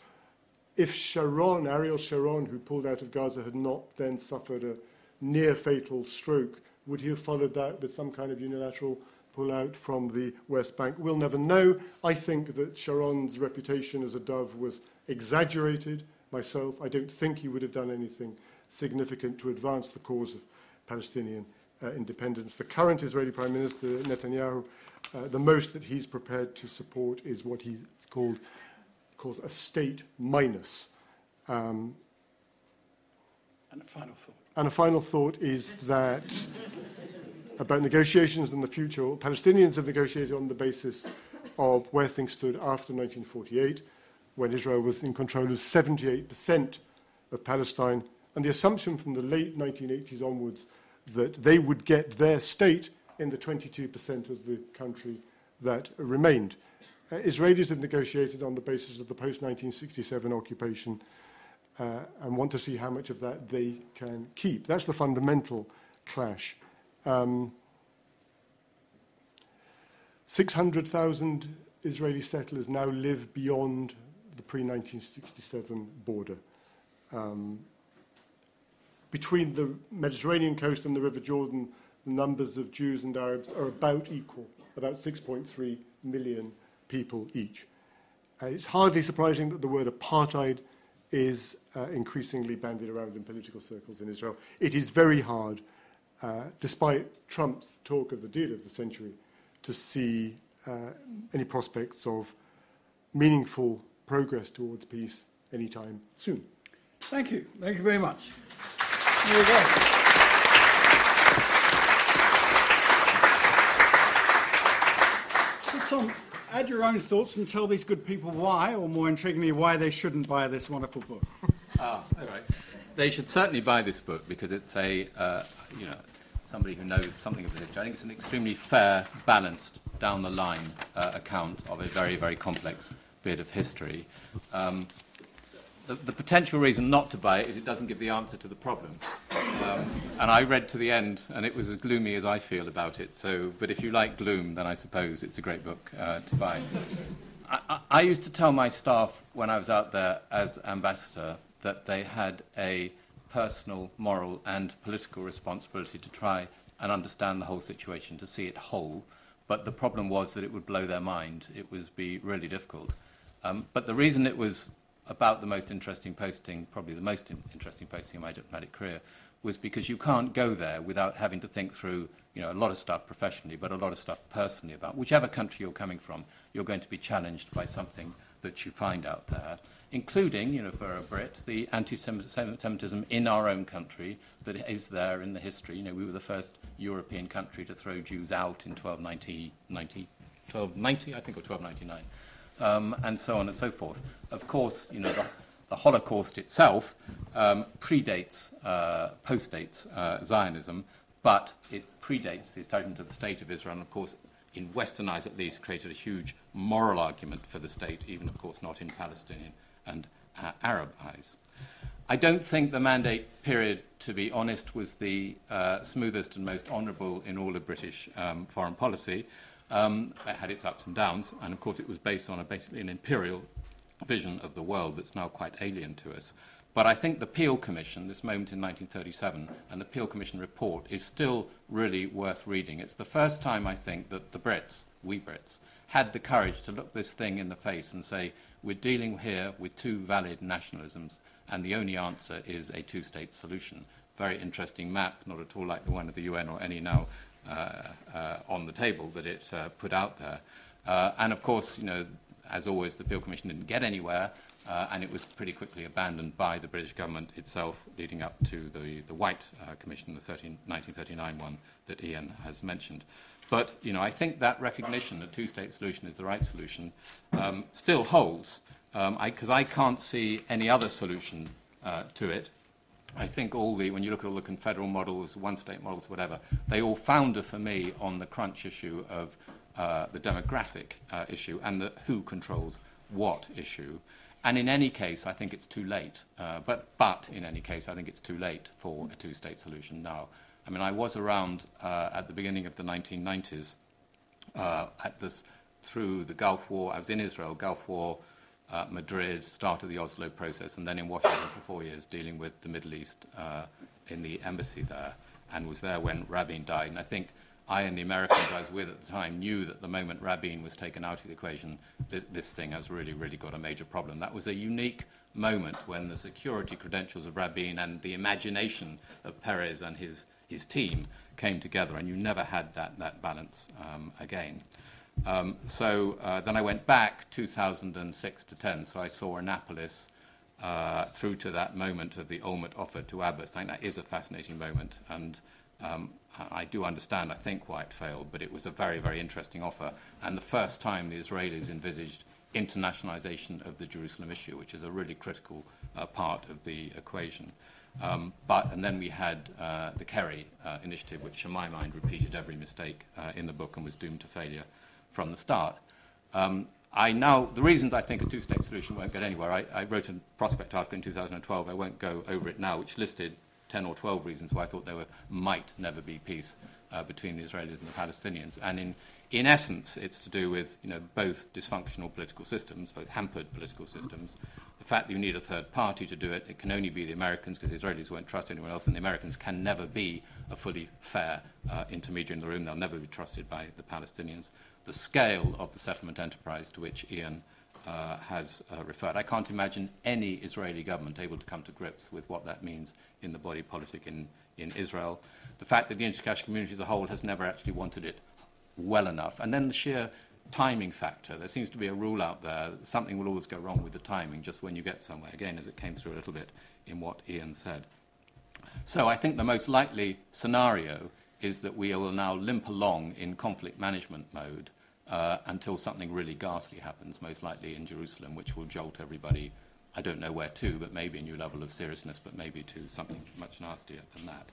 If Sharon, Ariel Sharon, who pulled out of Gaza, had not then suffered a near fatal stroke, would he have followed that with some kind of unilateral pullout from the West Bank? We'll never know. I think that Sharon's reputation as a dove was exaggerated myself. I don't think he would have done anything significant to advance the cause of Palestinian uh, independence. The current Israeli Prime Minister, Netanyahu, uh, the most that he's prepared to support is what he's called calls a state minus. Um, and a final thought. And a final thought is that about negotiations in the future, Palestinians have negotiated on the basis of where things stood after 1948, when Israel was in control of 78% of Palestine and the assumption from the late 1980s onwards that they would get their state in the 22% of the country that remained. Uh, Israelis have negotiated on the basis of the post 1967 occupation uh, and want to see how much of that they can keep. That's the fundamental clash. Um, 600,000 Israeli settlers now live beyond the pre 1967 border. Um, between the Mediterranean coast and the River Jordan, the numbers of Jews and Arabs are about equal, about 6.3 million people each. Uh, it's hardly surprising that the word apartheid is uh, increasingly bandied around in political circles in Israel. It is very hard, uh, despite Trump's talk of the deal of the century, to see uh, any prospects of meaningful progress towards peace anytime soon. Thank you. Thank you very much. There you go. So, Tom, add your own thoughts and tell these good people why, or more intriguingly, why they shouldn't buy this wonderful book. Ah. They should certainly buy this book because it's a, uh, you know, somebody who knows something of the history. I think it's an extremely fair, balanced, down the line uh, account of a very, very complex bit of history. Um, the, the, potential reason not to buy it is it doesn't give the answer to the problem. Um, and I read to the end, and it was as gloomy as I feel about it. So, but if you like gloom, then I suppose it's a great book uh, to buy. I, I, used to tell my staff when I was out there as ambassador that they had a personal, moral, and political responsibility to try and understand the whole situation, to see it whole. But the problem was that it would blow their mind. It would be really difficult. Um, but the reason it was about the most interesting posting, probably the most in- interesting posting in my diplomatic career, was because you can't go there without having to think through you know, a lot of stuff professionally, but a lot of stuff personally about whichever country you're coming from, you're going to be challenged by something that you find out there, including, you know, for a Brit, the anti-Semitism in our own country that is there in the history. You know, we were the first European country to throw Jews out in 1290, 90, 1290 I think, or 1299 um, and so on and so forth. Of course, you know, the, the Holocaust itself um, predates, uh, postdates uh, Zionism, but it predates the establishment of the State of Israel, and of course, in Western eyes at least, created a huge moral argument for the state, even, of course, not in Palestinian and uh, Arab eyes. I don't think the mandate period, to be honest, was the uh, smoothest and most honourable in all of British um, foreign policy. Um, it had its ups and downs, and of course it was based on a, basically an imperial vision of the world that's now quite alien to us. But I think the Peel Commission, this moment in 1937, and the Peel Commission report is still really worth reading. It's the first time, I think, that the Brits, we Brits, had the courage to look this thing in the face and say, we're dealing here with two valid nationalisms, and the only answer is a two state solution. Very interesting map, not at all like the one of the UN or any now uh, uh, on the table that it uh, put out there. and of course, you know, as always, the Peel Commission didn't get anywhere, and it was pretty quickly abandoned by the British government itself, leading up to the, the White Commission, the 13, 1939 one that Ian has mentioned. But you know, I think that recognition that two-state solution is the right solution um, still holds. because um, I, I can't see any other solution uh, to it. I think all the, when you look at all the confederal models, one state models, whatever, they all founder for me on the crunch issue of uh, the demographic uh, issue and the who controls what issue. And in any case, I think it's too late. Uh, but, but in any case, I think it's too late for a two state solution now. I mean, I was around uh, at the beginning of the 1990s uh, at this, through the Gulf War. I was in Israel, Gulf War, uh, Madrid, start of the Oslo process, and then in Washington for four years dealing with the Middle East in the embassy there, and was there when Rabin died. And I think I and the Americans I was with at the time knew that the moment Rabin was taken out of the equation, this, this thing has really, really got a major problem. That was a unique moment when the security credentials of Rabin and the imagination of Peres and his, his team came together, and you never had that, that balance um, again. Um, so uh, then I went back 2006 to 10, so I saw Annapolis uh, through to that moment of the Olmert offer to Abbas. I think that is a fascinating moment, and um, I do understand, I think, why it failed, but it was a very, very interesting offer, and the first time the Israelis envisaged internationalization of the Jerusalem issue, which is a really critical uh, part of the equation. Um, but, and then we had uh, the Kerry uh, initiative, which, in my mind, repeated every mistake uh, in the book and was doomed to failure from the start. Um, I now, the reasons I think a two state solution won't get anywhere, I, I wrote a prospect article in 2012, I won't go over it now, which listed 10 or 12 reasons why I thought there were, might never be peace uh, between the Israelis and the Palestinians. And in, in essence, it's to do with you know, both dysfunctional political systems, both hampered political systems, the fact that you need a third party to do it, it can only be the Americans because the Israelis won't trust anyone else, and the Americans can never be a fully fair uh, intermediary in the room. They'll never be trusted by the Palestinians the scale of the settlement enterprise to which Ian uh, has uh, referred. I can't imagine any Israeli government able to come to grips with what that means in the body politic in, in Israel. The fact that the Intercash community as a whole has never actually wanted it well enough. And then the sheer timing factor. There seems to be a rule out there something will always go wrong with the timing just when you get somewhere, again, as it came through a little bit in what Ian said. So I think the most likely scenario is that we will now limp along in conflict management mode uh, until something really ghastly happens, most likely in Jerusalem, which will jolt everybody, I don't know where to, but maybe a new level of seriousness, but maybe to something much nastier than that.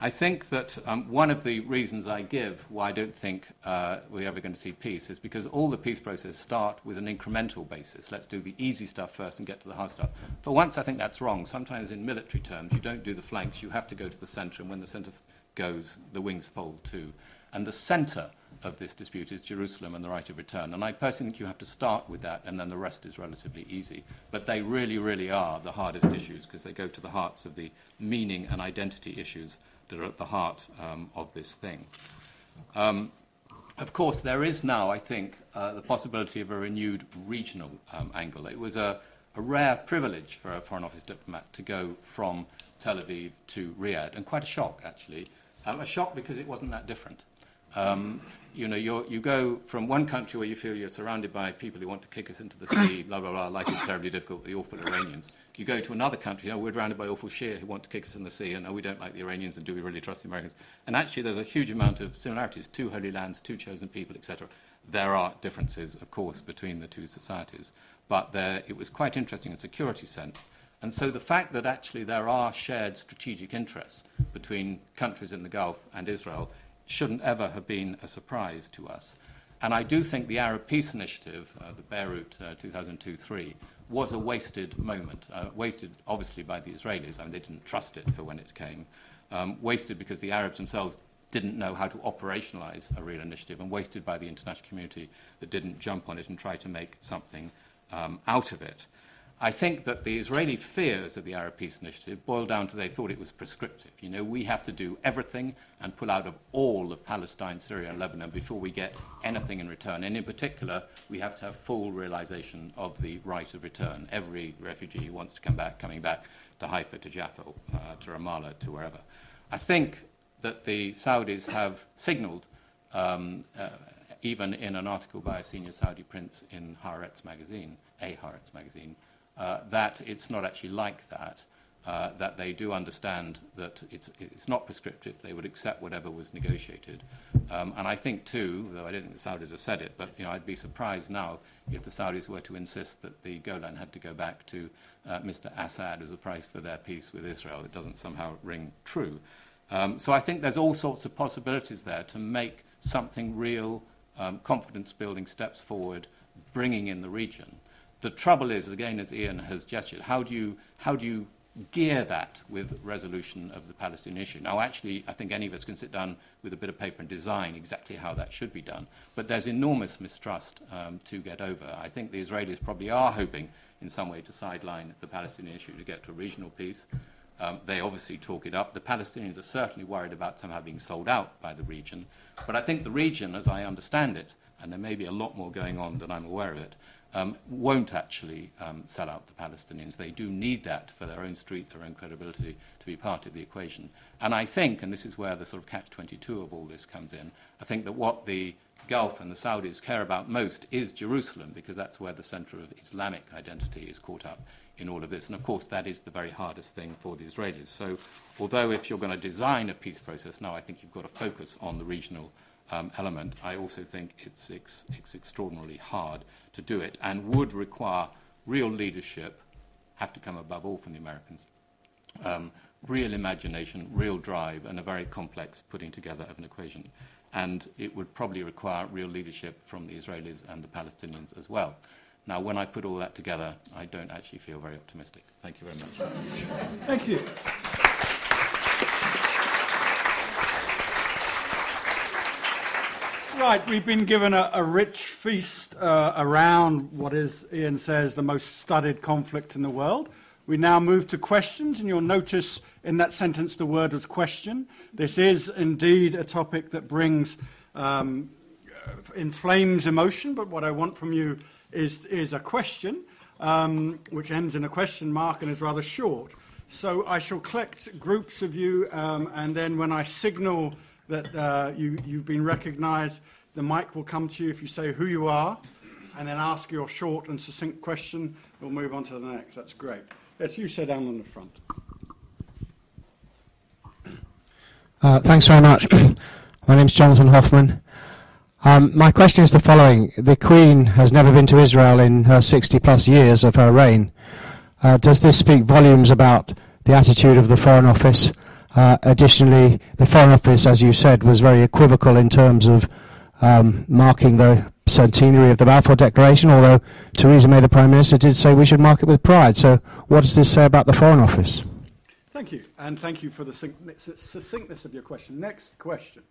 I think that um, one of the reasons I give why I don't think uh, we're ever going to see peace is because all the peace processes start with an incremental basis. Let's do the easy stuff first and get to the hard stuff. For once, I think that's wrong. Sometimes in military terms, you don't do the flanks, you have to go to the center, and when the center goes, the wings fold too. And the center of this dispute is Jerusalem and the right of return. And I personally think you have to start with that, and then the rest is relatively easy. But they really, really are the hardest issues because they go to the hearts of the meaning and identity issues that are at the heart um, of this thing. Um, of course, there is now, I think, uh, the possibility of a renewed regional um, angle. It was a, a rare privilege for a Foreign Office diplomat to go from Tel Aviv to Riyadh, and quite a shock, actually. Um, a shock because it wasn't that different. Um, you know, you go from one country where you feel you're surrounded by people who want to kick us into the sea, blah, blah, blah, like it's terribly difficult, the awful Iranians. You go to another country, you know, we're surrounded by awful Shia who want to kick us in the sea, and oh, we don't like the Iranians, and do we really trust the Americans? And actually, there's a huge amount of similarities, two holy lands, two chosen people, etc. There are differences, of course, between the two societies, but there, it was quite interesting in security sense. And so the fact that actually there are shared strategic interests between countries in the Gulf and Israel shouldn't ever have been a surprise to us. And I do think the Arab Peace Initiative, uh, the Beirut uh, 2002 3, was a wasted moment. Uh, wasted, obviously, by the Israelis. I mean, they didn't trust it for when it came. Um, wasted because the Arabs themselves didn't know how to operationalize a real initiative, and wasted by the international community that didn't jump on it and try to make something um, out of it. I think that the Israeli fears of the Arab Peace Initiative boil down to they thought it was prescriptive. You know, we have to do everything and pull out of all of Palestine, Syria, and Lebanon before we get anything in return. And in particular, we have to have full realization of the right of return. Every refugee who wants to come back, coming back to Haifa, to Jaffa, uh, to Ramallah, to wherever. I think that the Saudis have signaled, um, uh, even in an article by a senior Saudi prince in Haaretz magazine, a Haaretz magazine, uh, that it's not actually like that. uh, that they do understand that it's, it's not prescriptive. They would accept whatever was negotiated. Um, and I think, too, though I don't think the Saudis have said it, but you know, I'd be surprised now if the Saudis were to insist that the Golan had to go back to uh, Mr. Assad as a price for their peace with Israel. It doesn't somehow ring true. Um, so I think there's all sorts of possibilities there to make something real, um, confidence building steps forward, bringing in the region. The trouble is, again, as Ian has gestured, how do you, how do you gear that with resolution of the Palestinian issue. Now, actually, I think any of us can sit down with a bit of paper and design exactly how that should be done. But there's enormous mistrust um, to get over. I think the Israelis probably are hoping in some way to sideline the Palestinian issue to get to a regional peace. Um, they obviously talk it up. The Palestinians are certainly worried about somehow being sold out by the region. But I think the region, as I understand it, and there may be a lot more going on than I'm aware of it, um, won't actually um, sell out the Palestinians. They do need that for their own street, their own credibility to be part of the equation. And I think, and this is where the sort of catch 22 of all this comes in, I think that what the Gulf and the Saudis care about most is Jerusalem, because that's where the center of Islamic identity is caught up in all of this. And of course, that is the very hardest thing for the Israelis. So, although if you're going to design a peace process now, I think you've got to focus on the regional um, element, I also think it's, ex- it's extraordinarily hard to do it and would require real leadership, have to come above all from the Americans, um, real imagination, real drive, and a very complex putting together of an equation. And it would probably require real leadership from the Israelis and the Palestinians as well. Now, when I put all that together, I don't actually feel very optimistic. Thank you very much. Thank you. Right, we've been given a, a rich feast uh, around what is, Ian says, the most studied conflict in the world. We now move to questions, and you'll notice in that sentence the word was question. This is indeed a topic that brings, um, inflames emotion, but what I want from you is, is a question, um, which ends in a question mark and is rather short. So I shall collect groups of you, um, and then when I signal that uh, you, you've been recognized. The mic will come to you if you say who you are and then ask your short and succinct question. We'll move on to the next. That's great. Yes, you sit down on the front. Uh, thanks very much. My name is Jonathan Hoffman. Um, my question is the following. The Queen has never been to Israel in her 60 plus years of her reign. Uh, does this speak volumes about the attitude of the Foreign Office uh, additionally, the Foreign Office, as you said, was very equivocal in terms of um, marking the centenary of the Balfour Declaration, although Theresa May, the Prime Minister, did say we should mark it with pride. So, what does this say about the Foreign Office? Thank you, and thank you for the succinctness of your question. Next question.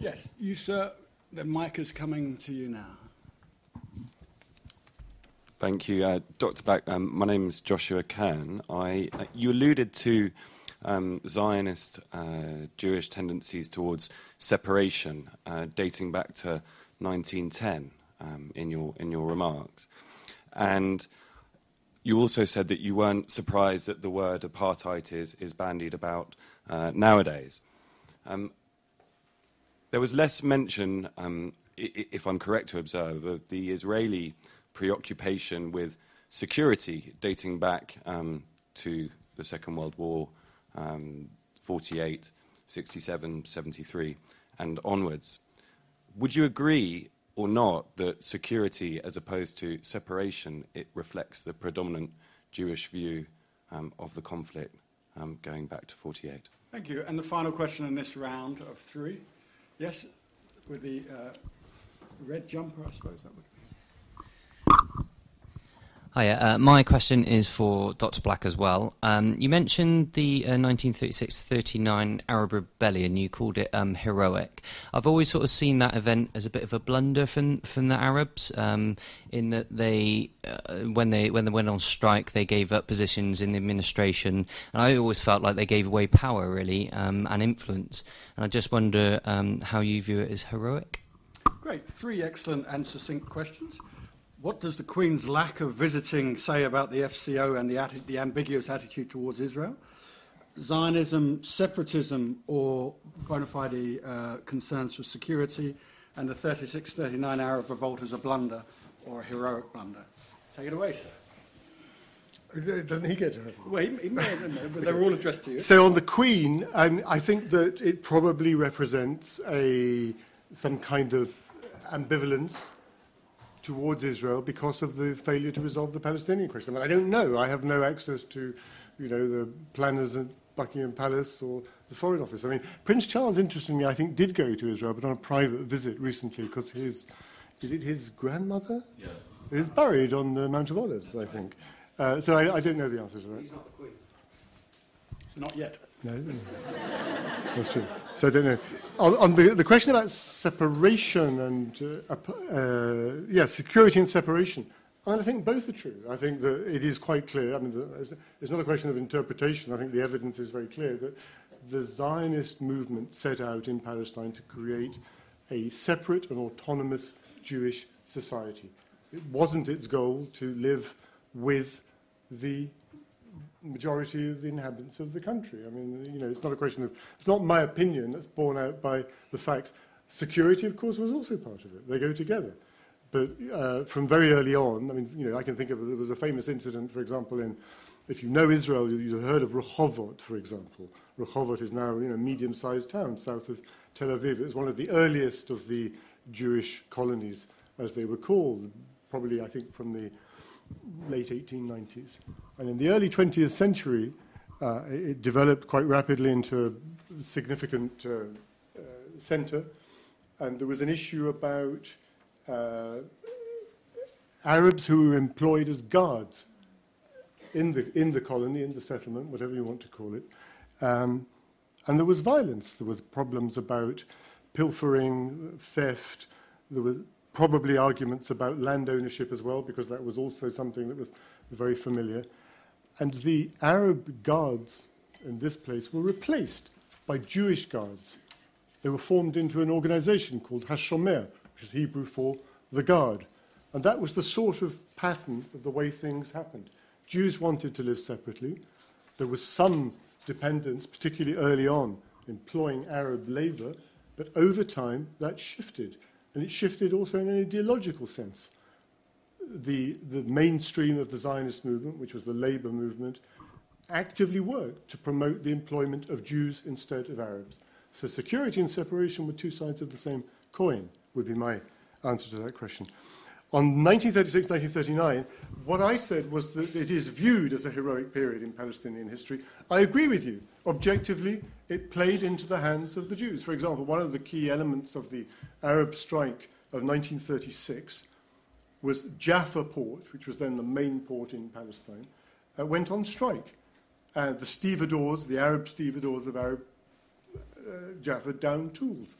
Yes, you, sir. The mic is coming to you now. Thank you, uh, Dr. Black. Um, my name is Joshua Kern. I, uh, you alluded to um, Zionist uh, Jewish tendencies towards separation, uh, dating back to 1910 um, in your in your remarks, and you also said that you weren't surprised that the word apartheid is is bandied about uh, nowadays. Um, there was less mention, um, if I'm correct to observe, of the Israeli preoccupation with security dating back um, to the Second World War um, 48, 67, 73, and onwards. Would you agree or not that security, as opposed to separation, it reflects the predominant Jewish view um, of the conflict um, going back to 48? Thank you. And the final question in this round of three. Yes, with the uh, red jumper, I suppose that would. Hiya. Uh, my question is for Dr. Black as well. Um, you mentioned the uh, 1936-39 Arab Rebellion. You called it um, heroic. I've always sort of seen that event as a bit of a blunder from from the Arabs, um, in that they, uh, when they when they went on strike, they gave up positions in the administration, and I always felt like they gave away power really um, and influence. And I just wonder um, how you view it as heroic. Great, three excellent and succinct questions. What does the Queen's lack of visiting say about the FCO and the, atti- the ambiguous attitude towards Israel? Zionism, separatism, or bona fide uh, concerns for security, and the 36 39 Arab revolt as a blunder or a heroic blunder. Take it away, sir. Doesn't he get have Well, he, he may but they're all addressed to you. So on the Queen, um, I think that it probably represents a some kind of ambivalence towards Israel because of the failure to resolve the Palestinian question. I, I don't know. I have no access to, you know, the planners at Buckingham Palace or the Foreign Office. I mean, Prince Charles, interestingly, I think, did go to Israel, but on a private visit recently because his, is it his grandmother? Yeah. Is buried on the Mount of Olives, I think. Uh, so I, I don't know the answer to that. He's not the Queen. Not yet. No, that's true. So I don't know. On, on the, the question about separation and uh, uh, yeah, security and separation, and I think both are true. I think that it is quite clear. I mean, the, it's, it's not a question of interpretation. I think the evidence is very clear that the Zionist movement set out in Palestine to create a separate and autonomous Jewish society. It wasn't its goal to live with the majority of the inhabitants of the country. I mean, you know, it's not a question of, it's not my opinion that's borne out by the facts. Security, of course, was also part of it. They go together. But uh, from very early on, I mean, you know, I can think of, there was a famous incident, for example, in, if you know Israel, you've heard of Rehovot, for example. Rehovot is now, you know, a medium-sized town south of Tel Aviv. It was one of the earliest of the Jewish colonies, as they were called, probably, I think, from the late 1890s. And in the early 20th century, uh, it developed quite rapidly into a significant uh, uh, centre. And there was an issue about uh, Arabs who were employed as guards in the, in the colony, in the settlement, whatever you want to call it. Um, and there was violence. There was problems about pilfering, theft. There was probably arguments about land ownership as well, because that was also something that was very familiar. And the Arab guards in this place were replaced by Jewish guards. They were formed into an organization called Hashomer, which is Hebrew for the guard. And that was the sort of pattern of the way things happened. Jews wanted to live separately. There was some dependence, particularly early on, employing Arab labor, but over time that shifted. And it shifted also in an ideological sense. The, the mainstream of the Zionist movement, which was the labor movement, actively worked to promote the employment of Jews instead of Arabs. So security and separation were two sides of the same coin, would be my answer to that question. On 1936 1939, what I said was that it is viewed as a heroic period in Palestinian history. I agree with you. Objectively, it played into the hands of the Jews. For example, one of the key elements of the Arab strike of 1936 was Jaffa port, which was then the main port in Palestine, uh, went on strike. And the stevedores, the Arab stevedores of Arab uh, Jaffa, downed tools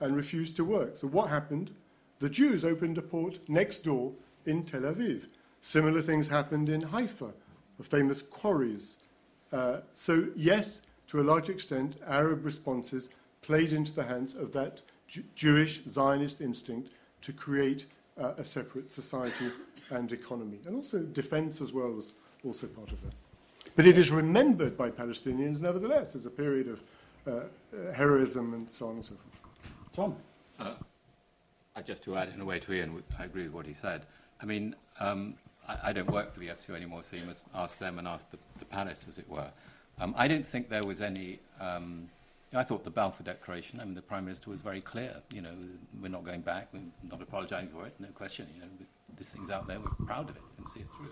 and refused to work. So what happened? the Jews opened a port next door in Tel Aviv. Similar things happened in Haifa, the famous quarries. Uh, so, yes, to a large extent, Arab responses played into the hands of that J- Jewish Zionist instinct to create uh, a separate society and economy. And also defense as well was also part of that. But it is remembered by Palestinians, nevertheless, as a period of uh, uh heroism and so on and so forth. Tom? Uh, just to add in a way to Ian, I agree with what he said. I mean, um, I, I, don't work for the FCO anymore, so you must ask them and ask the, the palace, as it were. Um, I don't think there was any. Um, I thought the Balfour Declaration. I mean, the Prime Minister was very clear. You know, we're not going back. We're not apologising for it. No question. You know, this thing's out there. We're proud of it and see it through.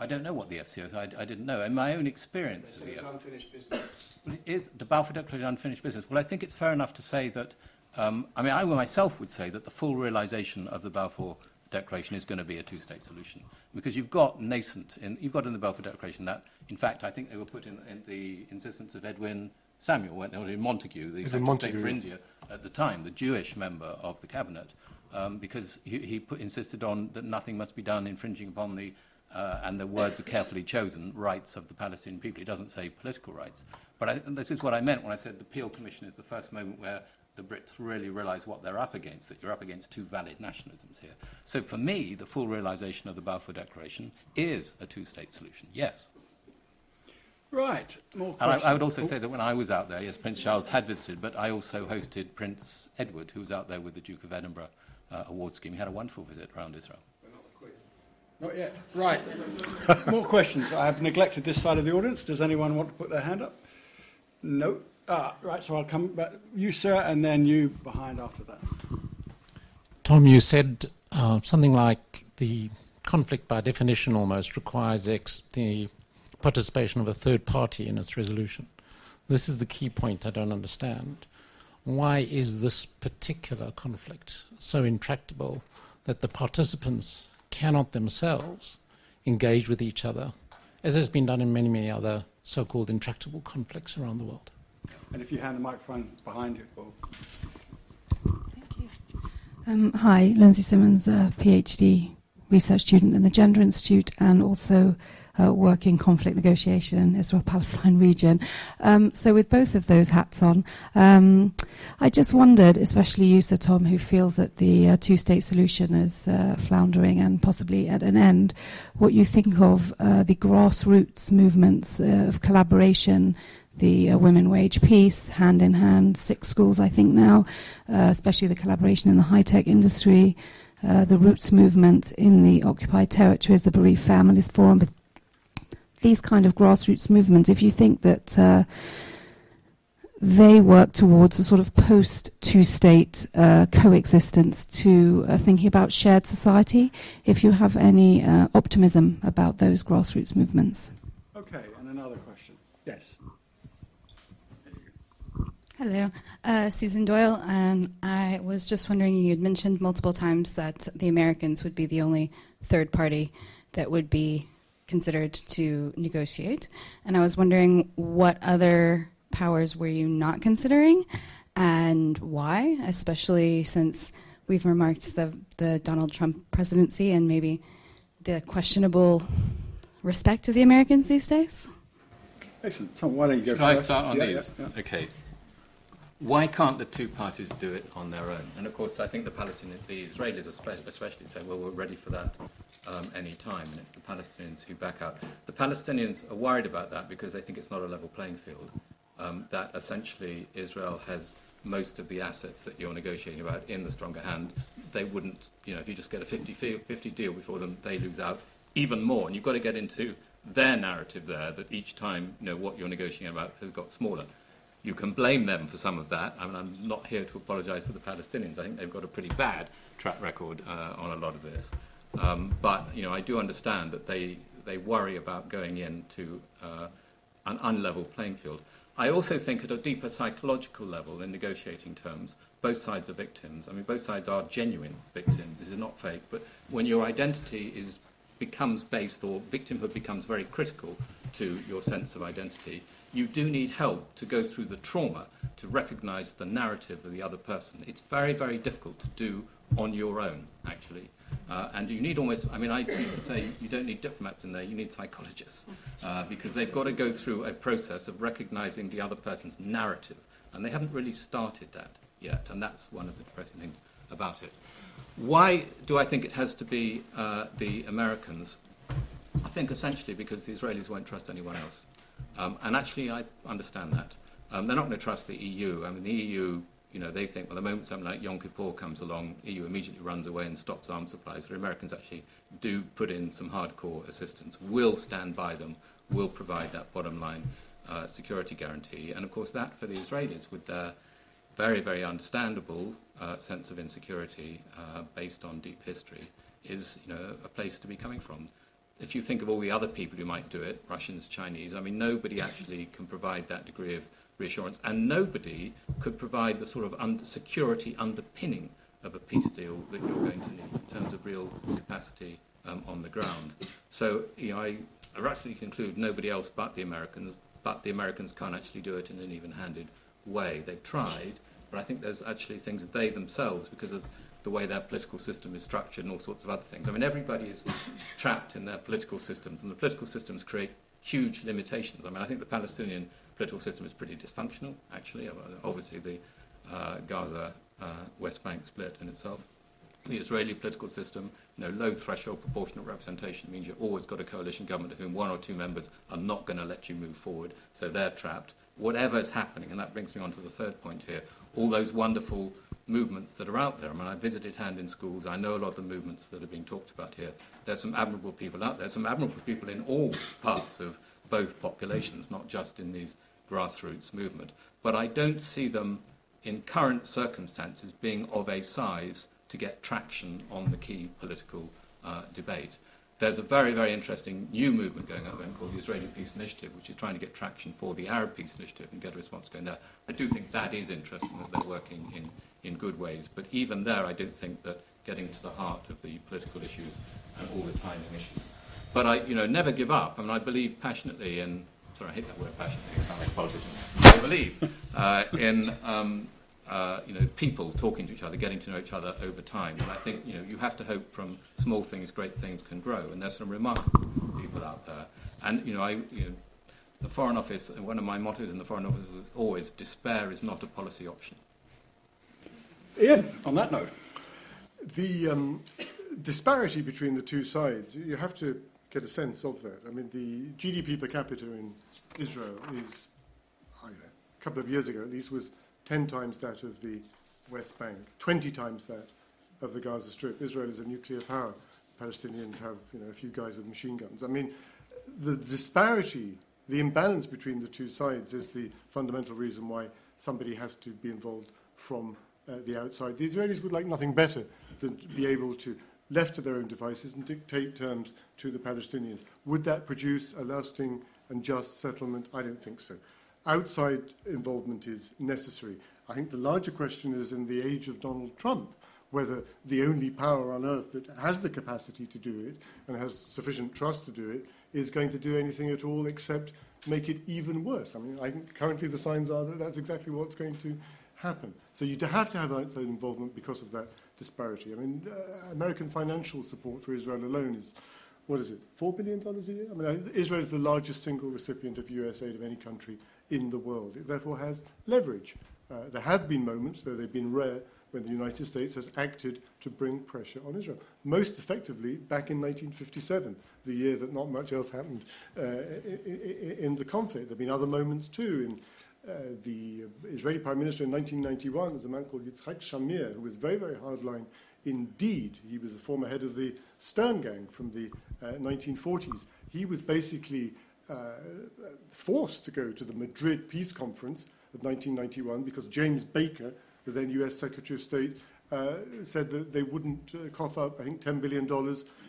I don't know what the FCO is. I, I didn't know. In my own experience, it's unfinished business. Well, it is the Balfour Declaration unfinished business. Well, I think it's fair enough to say that um, I mean, I myself would say that the full realization of the Balfour Declaration is going to be a two-state solution because you've got nascent, in, you've got in the Balfour Declaration that, in fact, I think they were put in, in the insistence of Edwin Samuel, weren't they, or in Montagu, the Secretary for India at the time, the Jewish member of the cabinet, um, because he, he put, insisted on that nothing must be done infringing upon the uh, and the words are carefully chosen, rights of the Palestinian people. He doesn't say political rights. But I, this is what I meant when I said the Peel Commission is the first moment where the Brits really realise what they're up against, that you're up against two valid nationalisms here. So for me, the full realisation of the Balfour Declaration is a two-state solution, yes. Right. More and I, I, would also say that when I was out there, yes, Prince Charles had visited, but I also hosted Prince Edward, who was out there with the Duke of Edinburgh uh, award scheme. He had a wonderful visit around Israel. Not yet. Right. More questions. I have neglected this side of the audience. Does anyone want to put their hand up? No. Ah, right. So I'll come back. You, sir, and then you behind after that. Tom, you said uh, something like the conflict, by definition, almost requires ex- the participation of a third party in its resolution. This is the key point I don't understand. Why is this particular conflict so intractable that the participants cannot themselves engage with each other, as has been done in many, many other so called intractable conflicts around the world? And if you hand the microphone behind you, Paul. Thank you. Um, hi, Lindsay Simmons, a PhD research student in the Gender Institute and also uh, work in conflict negotiation in the Israel-Palestine region. Um, so with both of those hats on, um, I just wondered, especially you, Sir Tom, who feels that the uh, two-state solution is uh, floundering and possibly at an end, what you think of uh, the grassroots movements uh, of collaboration the uh, women wage peace, hand in hand, six schools, I think now, uh, especially the collaboration in the high tech industry, uh, the roots movement in the occupied territories, the bereaved families forum, but these kind of grassroots movements, if you think that uh, they work towards a sort of post two state uh, coexistence to uh, thinking about shared society, if you have any uh, optimism about those grassroots movements. Okay, and another question. Yes. Hello, uh, Susan Doyle, and I was just wondering you had mentioned multiple times that the Americans would be the only third party that would be considered to negotiate. And I was wondering what other powers were you not considering and why, especially since we've remarked the, the Donald Trump presidency and maybe the questionable respect of the Americans these days? Excellent. Tom, why don't you go Should first? I start on Yeah, these? yeah, yeah. Okay. Why can't the two parties do it on their own? And of course, I think the Palestinians, the Israelis especially, especially say, well, we're ready for that um, any time, and it's the Palestinians who back out. The Palestinians are worried about that because they think it's not a level playing field. Um, that essentially Israel has most of the assets that you're negotiating about in the stronger hand. They wouldn't, you know, if you just get a 50-50 deal before them, they lose out even more. And you've got to get into their narrative there that each time, you know, what you're negotiating about has got smaller. You can blame them for some of that. I mean, I'm not here to apologise for the Palestinians. I think they've got a pretty bad track record uh, on a lot of this. Um, but you know, I do understand that they they worry about going into uh, an unlevel playing field. I also think at a deeper psychological level, in negotiating terms, both sides are victims. I mean, both sides are genuine victims. This is not fake. But when your identity is becomes based or victimhood becomes very critical to your sense of identity, you do need help to go through the trauma to recognize the narrative of the other person. It's very, very difficult to do on your own, actually. Uh, and you need almost, I mean, I used to say you don't need diplomats in there, you need psychologists. Uh, because they've got to go through a process of recognizing the other person's narrative. And they haven't really started that yet. And that's one of the depressing things about it. Why do I think it has to be uh, the Americans? I think essentially because the Israelis won't trust anyone else. Um, and actually, I understand that. Um, they're not going to trust the EU. I mean, the EU, you know, they think, well, the moment something like Yom Kippur comes along, the EU immediately runs away and stops arms supplies. The Americans actually do put in some hardcore assistance, will stand by them, will provide that bottom line uh, security guarantee. And of course, that for the Israelis, with their very, very understandable uh, sense of insecurity uh, based on deep history, is you know, a place to be coming from if you think of all the other people who might do it, Russians, Chinese, I mean, nobody actually can provide that degree of reassurance, and nobody could provide the sort of un- security underpinning of a peace deal that you're going to need in terms of real capacity um, on the ground. So, you know, I, I conclude nobody else but the Americans, but the Americans can't actually do it in an even-handed way. They've tried, but I think there's actually things that they themselves, because of the way their political system is structured and all sorts of other things. I mean, everybody is trapped in their political systems, and the political systems create huge limitations. I mean, I think the Palestinian political system is pretty dysfunctional, actually. Obviously, the uh, Gaza uh, West Bank split in itself. The Israeli political system, you know, low threshold proportional representation means you've always got a coalition government of whom one or two members are not going to let you move forward, so they're trapped. Whatever is happening, and that brings me on to the third point here, all those wonderful movements that are out there. I mean, I visited Hand in Schools. I know a lot of the movements that are being talked about here. There's some admirable people out there, some admirable people in all parts of both populations, not just in these grassroots movement. But I don't see them in current circumstances being of a size to get traction on the key political uh, debate. There's a very, very interesting new movement going on called the Israeli Peace Initiative, which is trying to get traction for the Arab Peace Initiative and get a response going there. I do think that is interesting, that they're working in, in good ways. But even there, I don't think that getting to the heart of the political issues and all the timing issues. But I, you know, never give up. I mean, I believe passionately in, sorry, I hate that word passionately, I sound like a politician. I believe uh, in um, uh, you know, people talking to each other, getting to know each other over time. And I think you know, you have to hope from small things, great things can grow. And there's some remarkable people out there. And you know, I, you know, the Foreign Office, one of my mottos in the Foreign Office is always, despair is not a policy option. Ian, on that note. The um, disparity between the two sides, you have to get a sense of that. I mean, the GDP per capita in Israel is, I don't know, a couple of years ago at least, was 10 times that of the West Bank, 20 times that of the Gaza Strip. Israel is a nuclear power. Palestinians have you know, a few guys with machine guns. I mean, the disparity, the imbalance between the two sides is the fundamental reason why somebody has to be involved from uh, the outside. The Israelis would like nothing better than to be able to, left to their own devices, and dictate terms to the Palestinians. Would that produce a lasting and just settlement? I don't think so outside involvement is necessary. I think the larger question is in the age of Donald Trump, whether the only power on earth that has the capacity to do it and has sufficient trust to do it is going to do anything at all except make it even worse. I mean, I think currently the signs are that that's exactly what's going to happen. So you have to have outside involvement because of that disparity. I mean, uh, American financial support for Israel alone is, what is it, $4 billion a year? I mean, Israel is the largest single recipient of US aid of any country in the world. It therefore has leverage. Uh, there have been moments, though they've been rare, when the United States has acted to bring pressure on Israel. Most effectively back in 1957, the year that not much else happened uh, in, the conflict. There have been other moments too. In uh, the Israeli Prime Minister in 1991 was a man called Yitzhak Shamir, who was very, very hardline indeed. He was the former head of the Stern Gang from the 1940s. Uh, he was basically forced to go to the Madrid Peace Conference of 1991 because James Baker, the then US Secretary of State, uh, said that they wouldn't uh, cough up, I think, $10 billion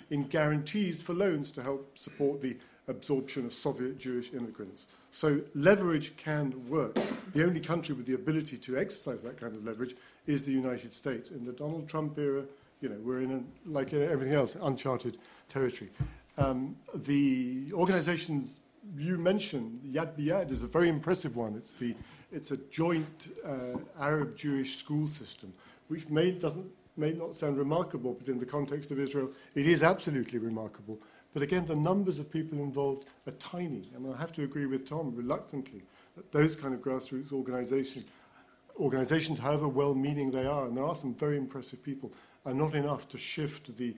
in guarantees for loans to help support the absorption of Soviet Jewish immigrants. So leverage can work. The only country with the ability to exercise that kind of leverage is the United States. In the Donald Trump era, you know, we're in, a, like everything else, uncharted territory. Um, the organizations you mentioned, Yad B'Yad is a very impressive one. It's, the, it's a joint uh, Arab-Jewish school system, which may, doesn't, may not sound remarkable, but in the context of Israel, it is absolutely remarkable. But again, the numbers of people involved are tiny. And I have to agree with Tom reluctantly that those kind of grassroots organizations, however well-meaning they are, and there are some very impressive people, are not enough to shift the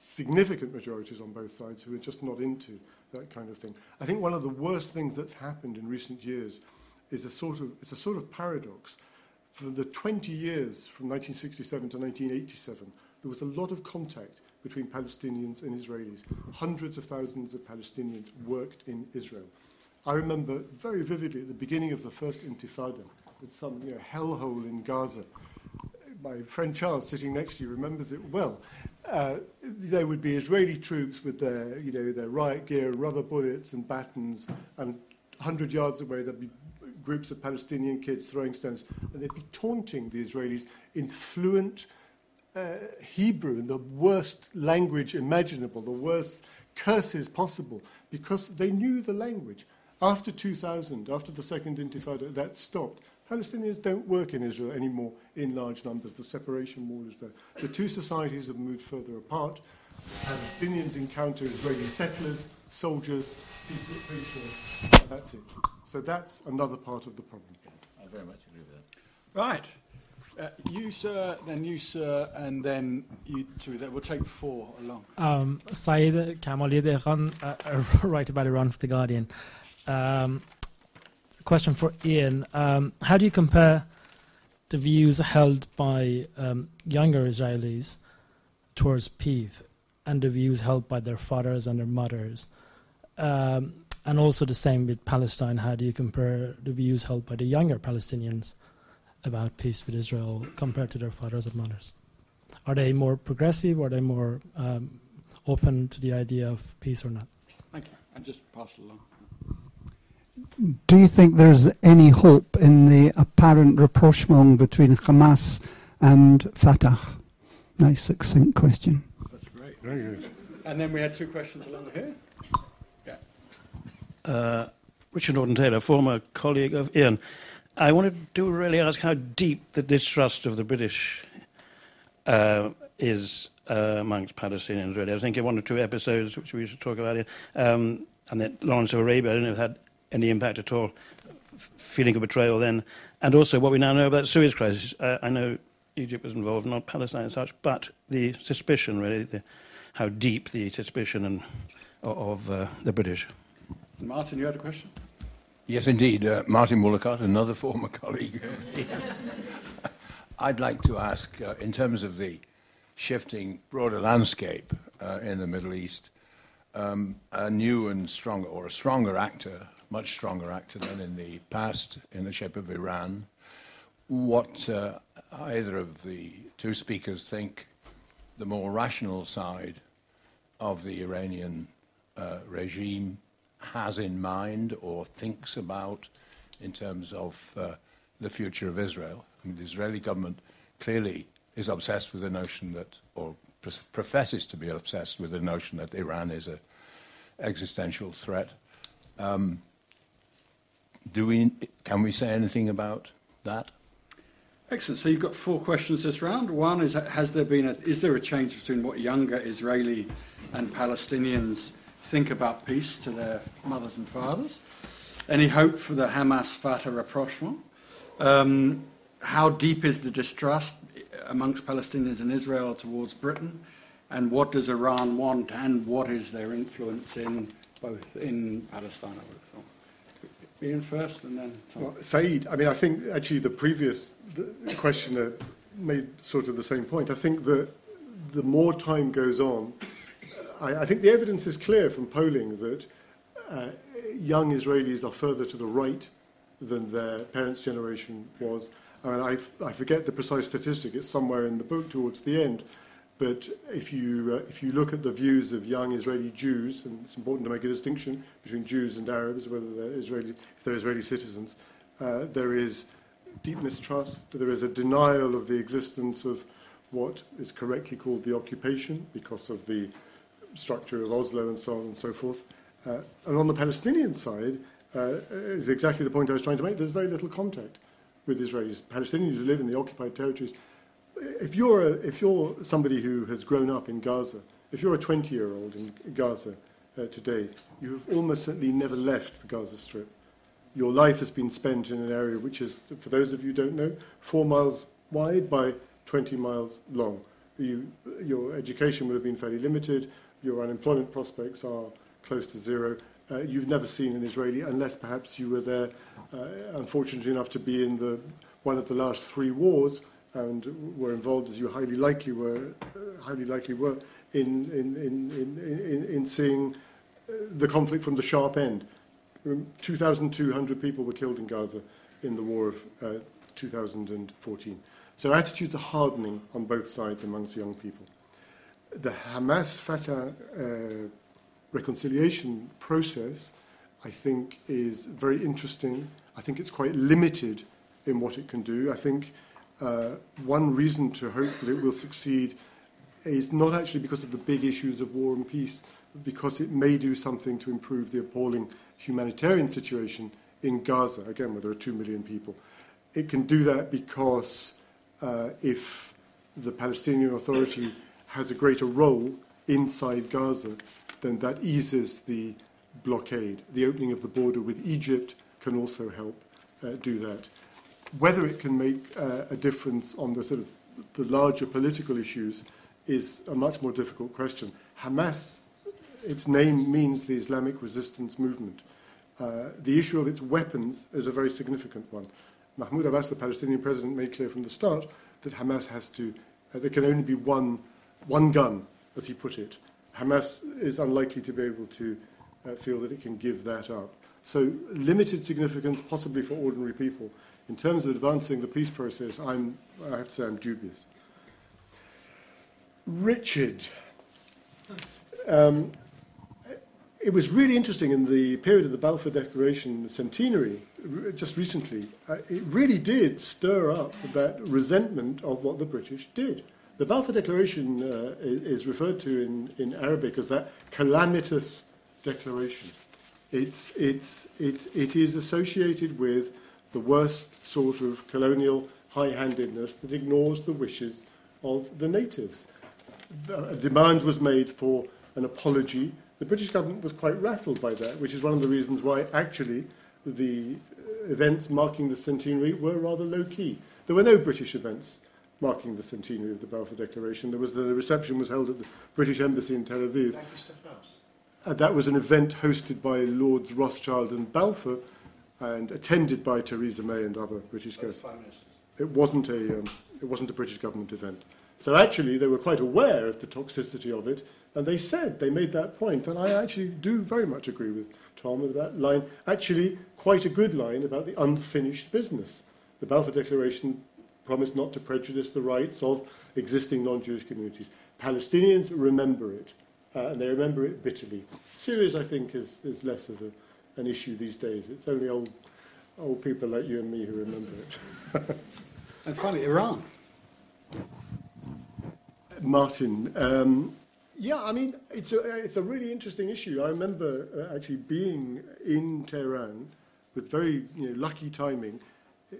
significant majorities on both sides who are just not into that kind of thing. I think one of the worst things that's happened in recent years is a sort of, it's a sort of paradox. For the 20 years from 1967 to 1987, there was a lot of contact between Palestinians and Israelis. Hundreds of thousands of Palestinians worked in Israel. I remember very vividly at the beginning of the first Intifada, with some you know, hellhole in Gaza. My friend Charles, sitting next to you, remembers it well. Uh, there would be Israeli troops with their, you know, their riot gear, rubber bullets and batons, and 100 yards away there'd be groups of Palestinian kids throwing stones, and they'd be taunting the Israelis in fluent uh, Hebrew, in the worst language imaginable, the worst curses possible, because they knew the language. After 2000, after the Second Intifada, that stopped. Palestinians don't work in Israel anymore in large numbers. The separation wall is there. The two societies have moved further apart. Palestinians encounter Israeli settlers, soldiers, secret prisoners. That's it. So that's another part of the problem. I very much agree with that. Right. Uh, you, sir, then you, sir, and then you two. That will take four along. Um, Saeed Kamali Dehghan, uh, a writer about Iran for The Guardian. Um, question for Ian. Um, how do you compare the views held by um, younger Israelis towards peace and the views held by their fathers and their mothers. Um, and also the same with Palestine. How do you compare the views held by the younger Palestinians about peace with Israel compared to their fathers and mothers? Are they more progressive? Or are they more um, open to the idea of peace or not? Thank you. And just pass it along. Do you think there's any hope in the apparent rapprochement between Hamas and Fatah? Nice, succinct question. That's great. Very good. And then we had two questions along here. Yeah. Uh, Richard Norton Taylor, former colleague of Ian. I wanted to really ask how deep the distrust of the British uh, is uh, amongst Palestinians, really. I was thinking one or two episodes which we should talk about here. Um, and then Lawrence of Arabia, I don't know if it had any impact at all, feeling of betrayal then. And also what we now know about the Suez crisis. Uh, I know Egypt was involved, not Palestine as such, but the suspicion, really, the, how deep the suspicion and, of uh, the British. Martin, you had a question? Yes, indeed. Uh, Martin Woollacott, another former colleague. I'd like to ask, uh, in terms of the shifting broader landscape uh, in the Middle East, um, a new and stronger, or a stronger actor, much stronger actor than in the past, in the shape of Iran. What uh, either of the two speakers think the more rational side of the Iranian uh, regime has in mind or thinks about in terms of uh, the future of Israel. I mean, the Israeli government clearly is obsessed with the notion that, or professes to be obsessed with the notion that Iran is an existential threat. Um, do we, can we say anything about that? Excellent. So you've got four questions this round. One is: Has there been a, is there a change between what younger Israeli and Palestinians think about peace to their mothers and fathers? Any hope for the Hamas-Fatah rapprochement? Um, how deep is the distrust amongst Palestinians and Israel towards Britain? And what does Iran want? And what is their influence in both in Palestine? I would have thought. Ian first, and then Tom. Well, Saeed, I mean, I think actually the previous questioner made sort of the same point. I think that the more time goes on, I, I think the evidence is clear from polling that uh, young Israelis are further to the right than their parents' generation was. I mean, I, I forget the precise statistic, it's somewhere in the book towards the end. But if you, uh, if you look at the views of young Israeli Jews, and it's important to make a distinction between Jews and Arabs, whether they're Israeli, if they're Israeli citizens, uh, there is deep mistrust, there is a denial of the existence of what is correctly called the occupation because of the structure of Oslo and so on and so forth. Uh, and on the Palestinian side, uh, is exactly the point I was trying to make. There's very little contact with Israelis. Palestinians who live in the occupied territories. If you're, a, if you're somebody who has grown up in Gaza, if you're a 20 year old in Gaza uh, today, you have almost certainly never left the Gaza Strip. Your life has been spent in an area which is, for those of you who don't know, four miles wide by 20 miles long. You, your education would have been fairly limited, your unemployment prospects are close to zero. Uh, you've never seen an Israeli, unless perhaps you were there, uh, unfortunate enough to be in the, one of the last three wars and were involved, as you highly likely were, uh, highly likely were, in, in, in, in, in, seeing uh, the conflict from the sharp end. 2,200 people were killed in Gaza in the war of uh, 2014. So attitudes are hardening on both sides amongst young people. The Hamas Fatah uh, reconciliation process, I think, is very interesting. I think it's quite limited in what it can do. I think uh, one reason to hope that it will succeed is not actually because of the big issues of war and peace, but because it may do something to improve the appalling humanitarian situation in Gaza, again, where there are two million people. It can do that because uh, if the Palestinian Authority has a greater role inside Gaza, then that eases the blockade. The opening of the border with Egypt can also help uh, do that. Whether it can make uh, a difference on the sort of the larger political issues is a much more difficult question. Hamas, its name means the Islamic resistance movement. Uh, the issue of its weapons is a very significant one. Mahmoud Abbas, the Palestinian president, made clear from the start that Hamas has to, uh, there can only be one, one gun, as he put it. Hamas is unlikely to be able to uh, feel that it can give that up. So, limited significance, possibly for ordinary people. In terms of advancing the peace process, I'm, I have to say I'm dubious. Richard. Um, it was really interesting in the period of the Balfour Declaration centenary, just recently, uh, it really did stir up that resentment of what the British did. The Balfour Declaration uh, is referred to in, in Arabic as that calamitous declaration. It's, it's, it is associated with the worst sort of colonial high handedness that ignores the wishes of the natives. A demand was made for an apology. The British government was quite rattled by that, which is one of the reasons why actually the uh, events marking the centenary were rather low key. There were no British events marking the centenary of the Balfour Declaration. There was the reception was held at the British Embassy in Tel Aviv. And uh, that was an event hosted by Lords Rothschild and Balfour and attended by Theresa May and other British guests. It wasn't a um, it wasn't a British government event. So actually, they were quite aware of the toxicity of it, and they said they made that point. And I actually do very much agree with Tom with that line. Actually, quite a good line about the unfinished business. The Balfour Declaration promised not to prejudice the rights of existing non-Jewish communities. Palestinians remember it, uh, and they remember it bitterly. Suez, I think, is, is less of a an issue these days. It's only old, old people like you and me who remember it. and finally, Iran. Martin, um, yeah, I mean, it's a, it's a really interesting issue. I remember uh, actually being in Tehran with very you know, lucky timing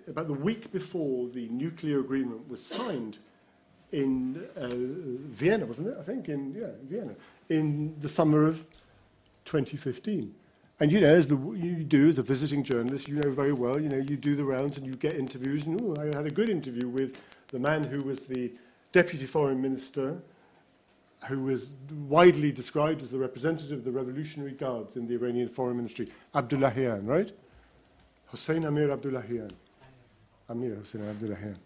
about the week before the nuclear agreement was signed in uh, Vienna, wasn't it? I think in yeah, Vienna, in the summer of 2015. And you know, as the, you do as a visiting journalist, you know very well, you know, you do the rounds and you get interviews. And ooh, I had a good interview with the man who was the deputy foreign minister, who was widely described as the representative of the Revolutionary Guards in the Iranian foreign ministry, Abdullahian, right? Hossein Amir Abdullahian. Amir Hossein Abdullahian.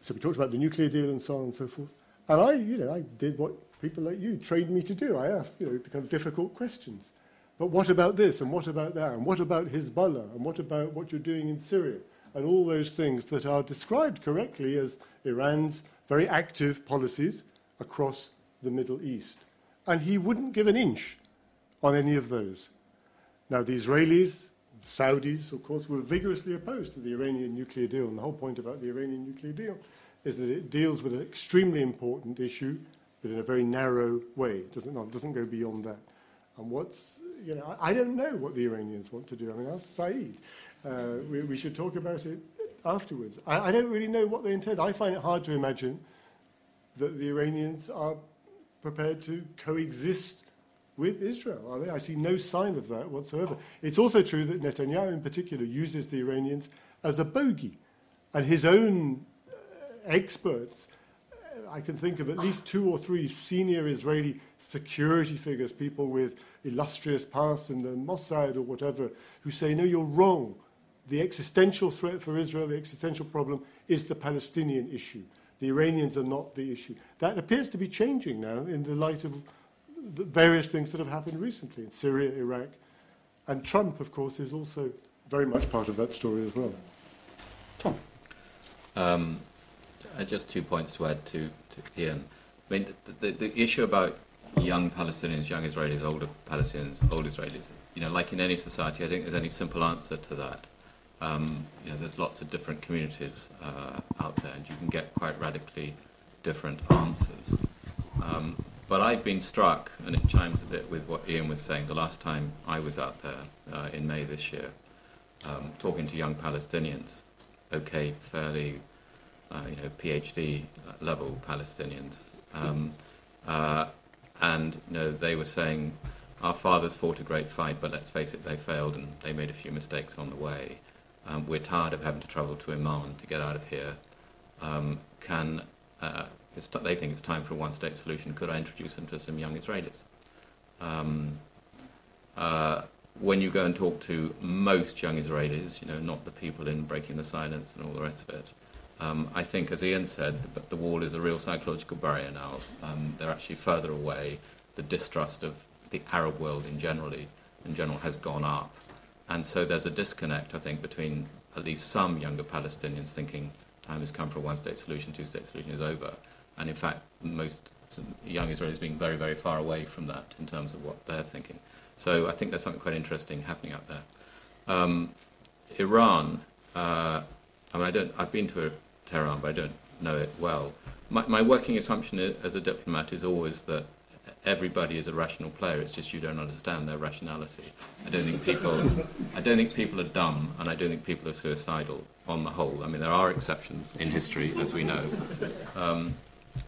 So we talked about the nuclear deal and so on and so forth. And I, you know, I did what people like you trained me to do. I asked, you know, the kind of difficult questions. But what about this and what about that? And what about Hezbollah? And what about what you're doing in Syria? And all those things that are described correctly as Iran's very active policies across the Middle East. And he wouldn't give an inch on any of those. Now, the Israelis, the Saudis, of course, were vigorously opposed to the Iranian nuclear deal. And the whole point about the Iranian nuclear deal is that it deals with an extremely important issue, but in a very narrow way. It doesn't, it doesn't go beyond that. And what's, you know, I, don't know what the Iranians want to do. I mean, ask Saeed. Uh, we, we, should talk about it afterwards. I, I, don't really know what they intend. I find it hard to imagine that the Iranians are prepared to coexist with Israel, are they? I see no sign of that whatsoever. It's also true that Netanyahu, in particular, uses the Iranians as a bogey. And his own uh, experts I can think of at least two or three senior Israeli security figures, people with illustrious past in the Mossad or whatever, who say, no, you're wrong. The existential threat for Israel, the existential problem, is the Palestinian issue. The Iranians are not the issue. That appears to be changing now in the light of the various things that have happened recently in Syria, Iraq. And Trump, of course, is also very much part of that story as well. Tom. Um, just two points to add to, to Ian. I mean, the, the, the, issue about young Palestinians, young Israelis, older Palestinians, old Israelis, you know, like in any society, I think there's any simple answer to that. Um, you know, there's lots of different communities uh, out there, and you can get quite radically different answers. Um, but I've been struck, and it chimes a bit with what Ian was saying the last time I was out there uh, in May this year, um, talking to young Palestinians. Okay, fairly uh, you know, PhD level Palestinians. Um, uh, and you know, they were saying, our fathers fought a great fight, but let's face it, they failed and they made a few mistakes on the way. Um, we're tired of having to travel to Amman to get out of here. Um, can uh, t- they think it's time for a one-state solution? Could I introduce them to some young Israelis? Um, uh, when you go and talk to most young Israelis, you know, not the people in breaking the silence and all the rest of it, um, I think, as Ian said, the, the, wall is a real psychological barrier now. Um, they're actually further away. The distrust of the Arab world in generally, in general, has gone up, and so there's a disconnect, I think, between at least some younger Palestinians thinking time has come for a one-state solution, two-state solution is over, and in fact, most young Israelis being very, very far away from that in terms of what they're thinking. So I think there's something quite interesting happening out there. Um, Iran, uh, I mean, I don't, I've been to Tehran, but I don't know it well. My, my working assumption as a diplomat is always that everybody is a rational player. It's just you don't understand their rationality. I don't think people, I don't think people are dumb, and I don't think people are suicidal on the whole. I mean, there are exceptions in history, as we know. Um,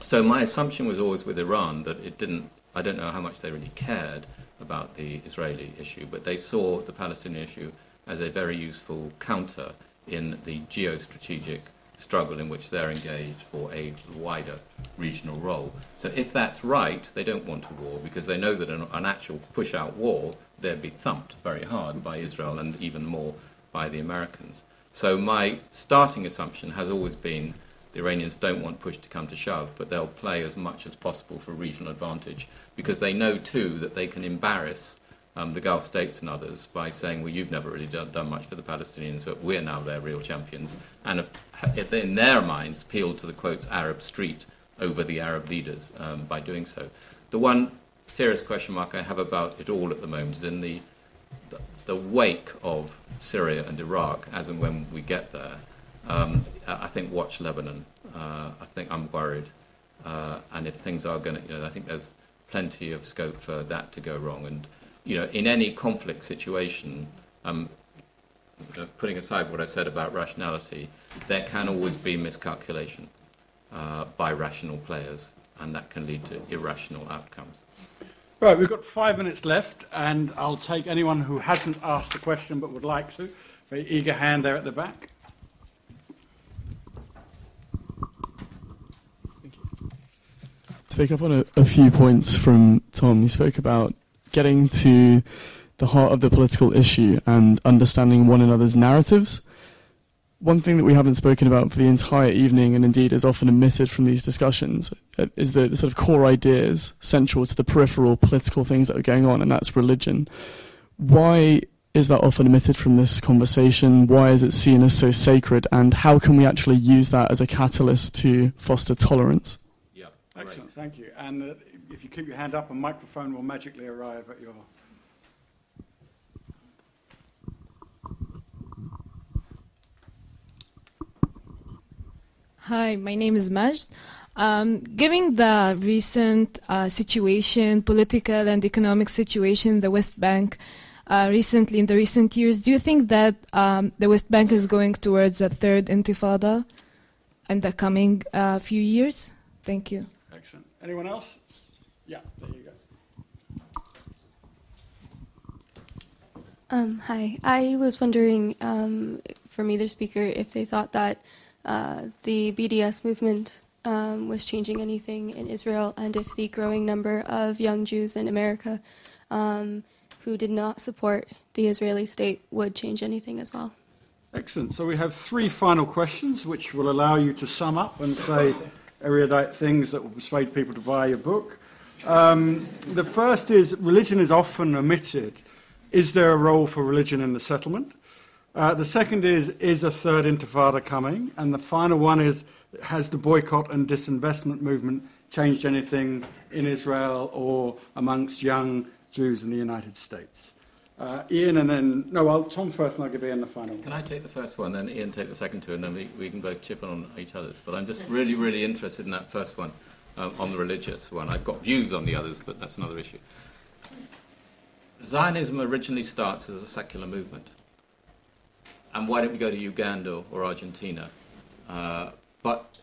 so my assumption was always with Iran that it didn't. I don't know how much they really cared about the Israeli issue, but they saw the Palestinian issue as a very useful counter in the geostrategic struggle in which they're engaged for a wider regional role. So if that's right, they don't want a war because they know that an, an actual push-out war, they'd be thumped very hard by Israel and even more by the Americans. So my starting assumption has always been the Iranians don't want push to come to shove, but they'll play as much as possible for regional advantage because they know too that they can embarrass um, the Gulf states and others by saying, well, you've never really done, done, much for the Palestinians, but we're now their real champions. And uh, in their minds, appealed to the quotes Arab street over the Arab leaders um, by doing so. The one serious question mark I have about it all at the moment is in the, the, the wake of Syria and Iraq, as and when we get there. Um, I think watch Lebanon. Uh, I think I'm worried. Uh, and if things are going to, you know, I think there's plenty of scope for that to go wrong. And you know, in any conflict situation, um, putting aside what I said about rationality, there can always be miscalculation uh, by rational players, and that can lead to irrational outcomes. Right, we've got five minutes left, and I'll take anyone who hasn't asked a question but would like to. Very eager hand there at the back. To pick up on a, a few points from Tom, he spoke about getting to the heart of the political issue and understanding one another's narratives. One thing that we haven't spoken about for the entire evening, and indeed is often omitted from these discussions, uh, is the, the sort of core ideas central to the peripheral political things that are going on, and that's religion. Why is that often omitted from this conversation? Why is it seen as so sacred? And how can we actually use that as a catalyst to foster tolerance? Yeah, excellent. Thank you. And uh, if you keep your hand up, a microphone will magically arrive at your. Hi, my name is Majd. Um, given the recent uh, situation, political and economic situation in the West Bank, uh, recently in the recent years, do you think that um, the West Bank is going towards a third intifada in the coming uh, few years? Thank you. Excellent. Anyone else? Yeah, there you go. Um, hi. I was wondering um, from either speaker if they thought that uh, the BDS movement um, was changing anything in Israel and if the growing number of young Jews in America um, who did not support the Israeli state would change anything as well. Excellent. So we have three final questions which will allow you to sum up and say erudite things that will persuade people to buy your book. Um, the first is religion is often omitted. Is there a role for religion in the settlement? Uh, the second is is a third intifada coming? And the final one is has the boycott and disinvestment movement changed anything in Israel or amongst young Jews in the United States? Uh, Ian and then, no, I'll, Tom first and I'll give Ian the final Can I take the first one, then Ian take the second two, and then we, we can both chip in on each other's. But I'm just really, really interested in that first one um, on the religious one. I've got views on the others, but that's another issue. Zionism originally starts as a secular movement. And why don't we go to Uganda or Argentina? Uh, but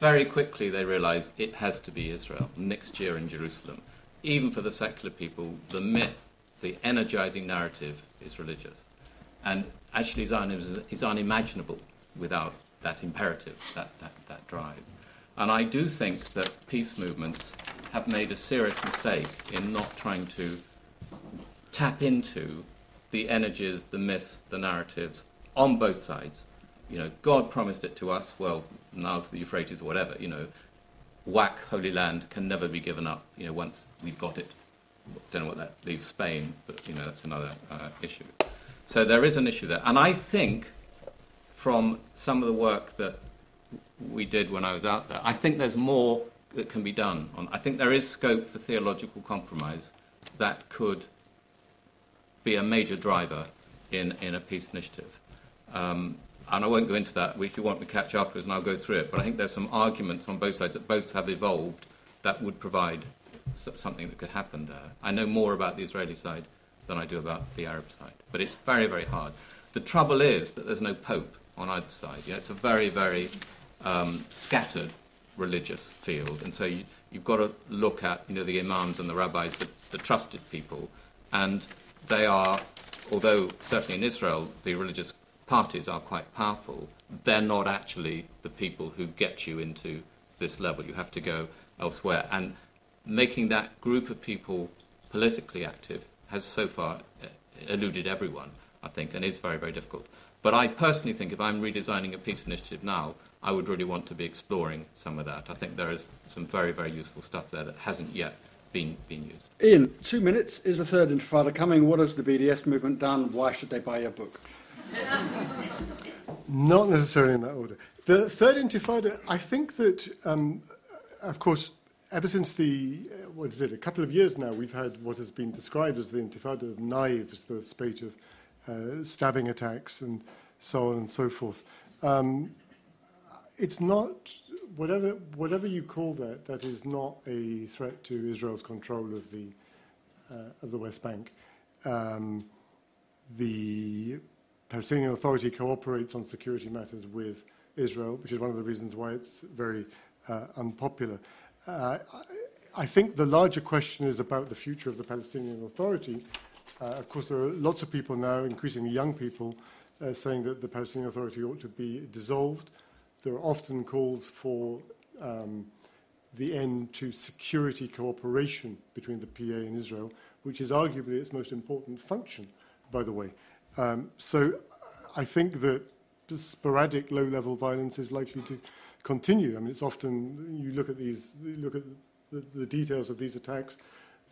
very quickly they realize it has to be Israel, next year in Jerusalem. Even for the secular people, the myth, the energizing narrative is religious. And actually, Zionism is unimaginable without that imperative, that, that, that drive. And I do think that peace movements have made a serious mistake in not trying to tap into the energies, the myths, the narratives on both sides. You know, God promised it to us, well, now to the Euphrates or whatever, you know, whack Holy Land can never be given up, you know, once we've got it. Don't know what that leaves Spain, but, you know, that's another uh, issue. So there is an issue there. And I think from some of the work that we did when I was out there, I think there's more that can be done. On, I think there is scope for theological compromise that could be a major driver in, in a peace initiative. Um, and I won't go into that. If you want to catch afterwards, and I'll go through it. But I think there's some arguments on both sides that both have evolved that would provide something that could happen there. I know more about the Israeli side than I do about the Arab side. But it's very, very hard. The trouble is that there's no pope on either side. You know, it's a very, very um, scattered religious field. And so you, have got to look at you know, the imams and the rabbis, the, the trusted people. And they are, although certainly in Israel the religious parties are quite powerful, they're not actually the people who get you into this level. You have to go elsewhere. And making that group of people politically active has so far uh, eluded everyone, I think, and is very, very difficult. But I personally think if I'm redesigning a peace initiative now, I would really want to be exploring some of that. I think there is some very, very useful stuff there that hasn't yet been, been used. Ian, two minutes. Is a third intifada coming? What has the BDS movement done? Why should they buy your book? Not necessarily in that order. The third intifada, I think that, um, of course, ever since the, uh, what is it, a couple of years now, we've had what has been described as the intifada of knives, the spate of uh, stabbing attacks and so on and so forth. Um, it's not, whatever, whatever you call that, that is not a threat to Israel's control of the, uh, of the West Bank. Um, the Palestinian Authority cooperates on security matters with Israel, which is one of the reasons why it's very uh, unpopular. Uh, I think the larger question is about the future of the Palestinian Authority. Uh, of course, there are lots of people now, increasingly young people, uh, saying that the Palestinian Authority ought to be dissolved. There are often calls for um, the end to security cooperation between the PA and Israel, which is arguably its most important function, by the way. Um, so I think that sporadic low-level violence is likely to continue. I mean, it's often you look at these, look at the, the details of these attacks.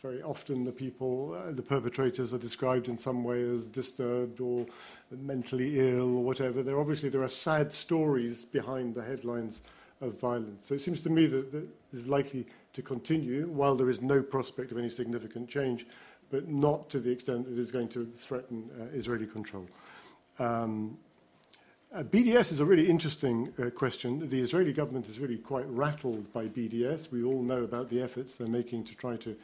Very often, the people, uh, the perpetrators, are described in some way as disturbed or mentally ill or whatever. There obviously there are sad stories behind the headlines of violence. So it seems to me that, that is likely to continue while there is no prospect of any significant change, but not to the extent that it is going to threaten uh, Israeli control. Um, uh, BDS is a really interesting uh, question. The Israeli government is really quite rattled by BDS. We all know about the efforts they're making to try to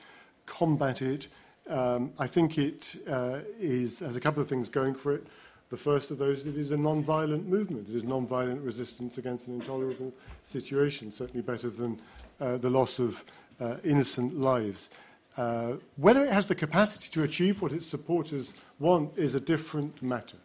combat it. Um, I think it uh, is, has a couple of things going for it. The first of those, is it is a non-violent movement. It is non-violent resistance against an intolerable situation, certainly better than uh, the loss of uh, innocent lives. Uh, whether it has the capacity to achieve what its supporters want is a different matter.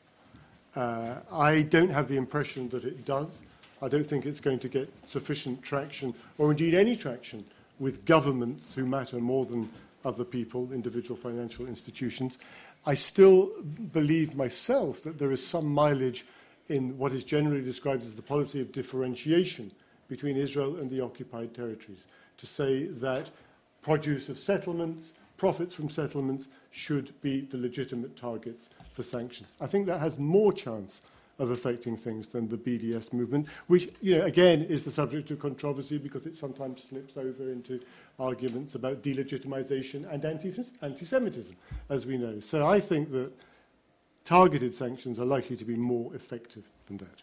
Uh, I don't have the impression that it does. I don't think it's going to get sufficient traction, or indeed any traction, with governments who matter more than other people, individual financial institutions. I still believe myself that there is some mileage in what is generally described as the policy of differentiation between Israel and the occupied territories, to say that produce of settlements, profits from settlements should be the legitimate targets for sanctions. I think that has more chance of affecting things than the BDS movement, which, you know, again, is the subject of controversy because it sometimes slips over into arguments about delegitimization and anti Semitism, as we know. So I think that targeted sanctions are likely to be more effective than that.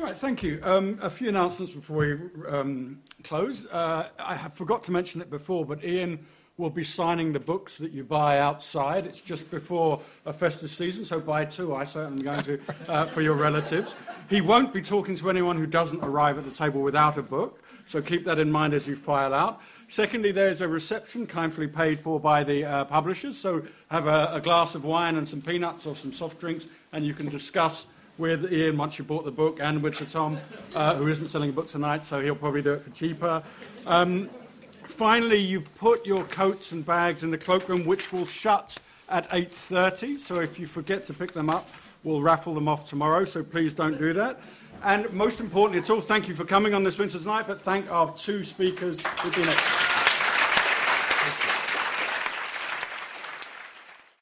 All right, thank you. Um, a few announcements before we um, close. Uh, I have forgot to mention it before, but Ian will be signing the books that you buy outside. It's just before a festive season, so buy two. I certainly am going to uh, for your relatives. He won't be talking to anyone who doesn't arrive at the table without a book, so keep that in mind as you file out. Secondly, there's a reception kindly paid for by the uh, publishers, so have a, a glass of wine and some peanuts or some soft drinks, and you can discuss with Ian once you bought the book and with Sir Tom, uh, who isn't selling a book tonight, so he'll probably do it for cheaper. Um, finally, you put your coats and bags in the cloakroom, which will shut at 8.30. So if you forget to pick them up, we'll raffle them off tomorrow. So please don't do that. And most importantly, it's all thank you for coming on this winter's night, but thank our two speakers who've been.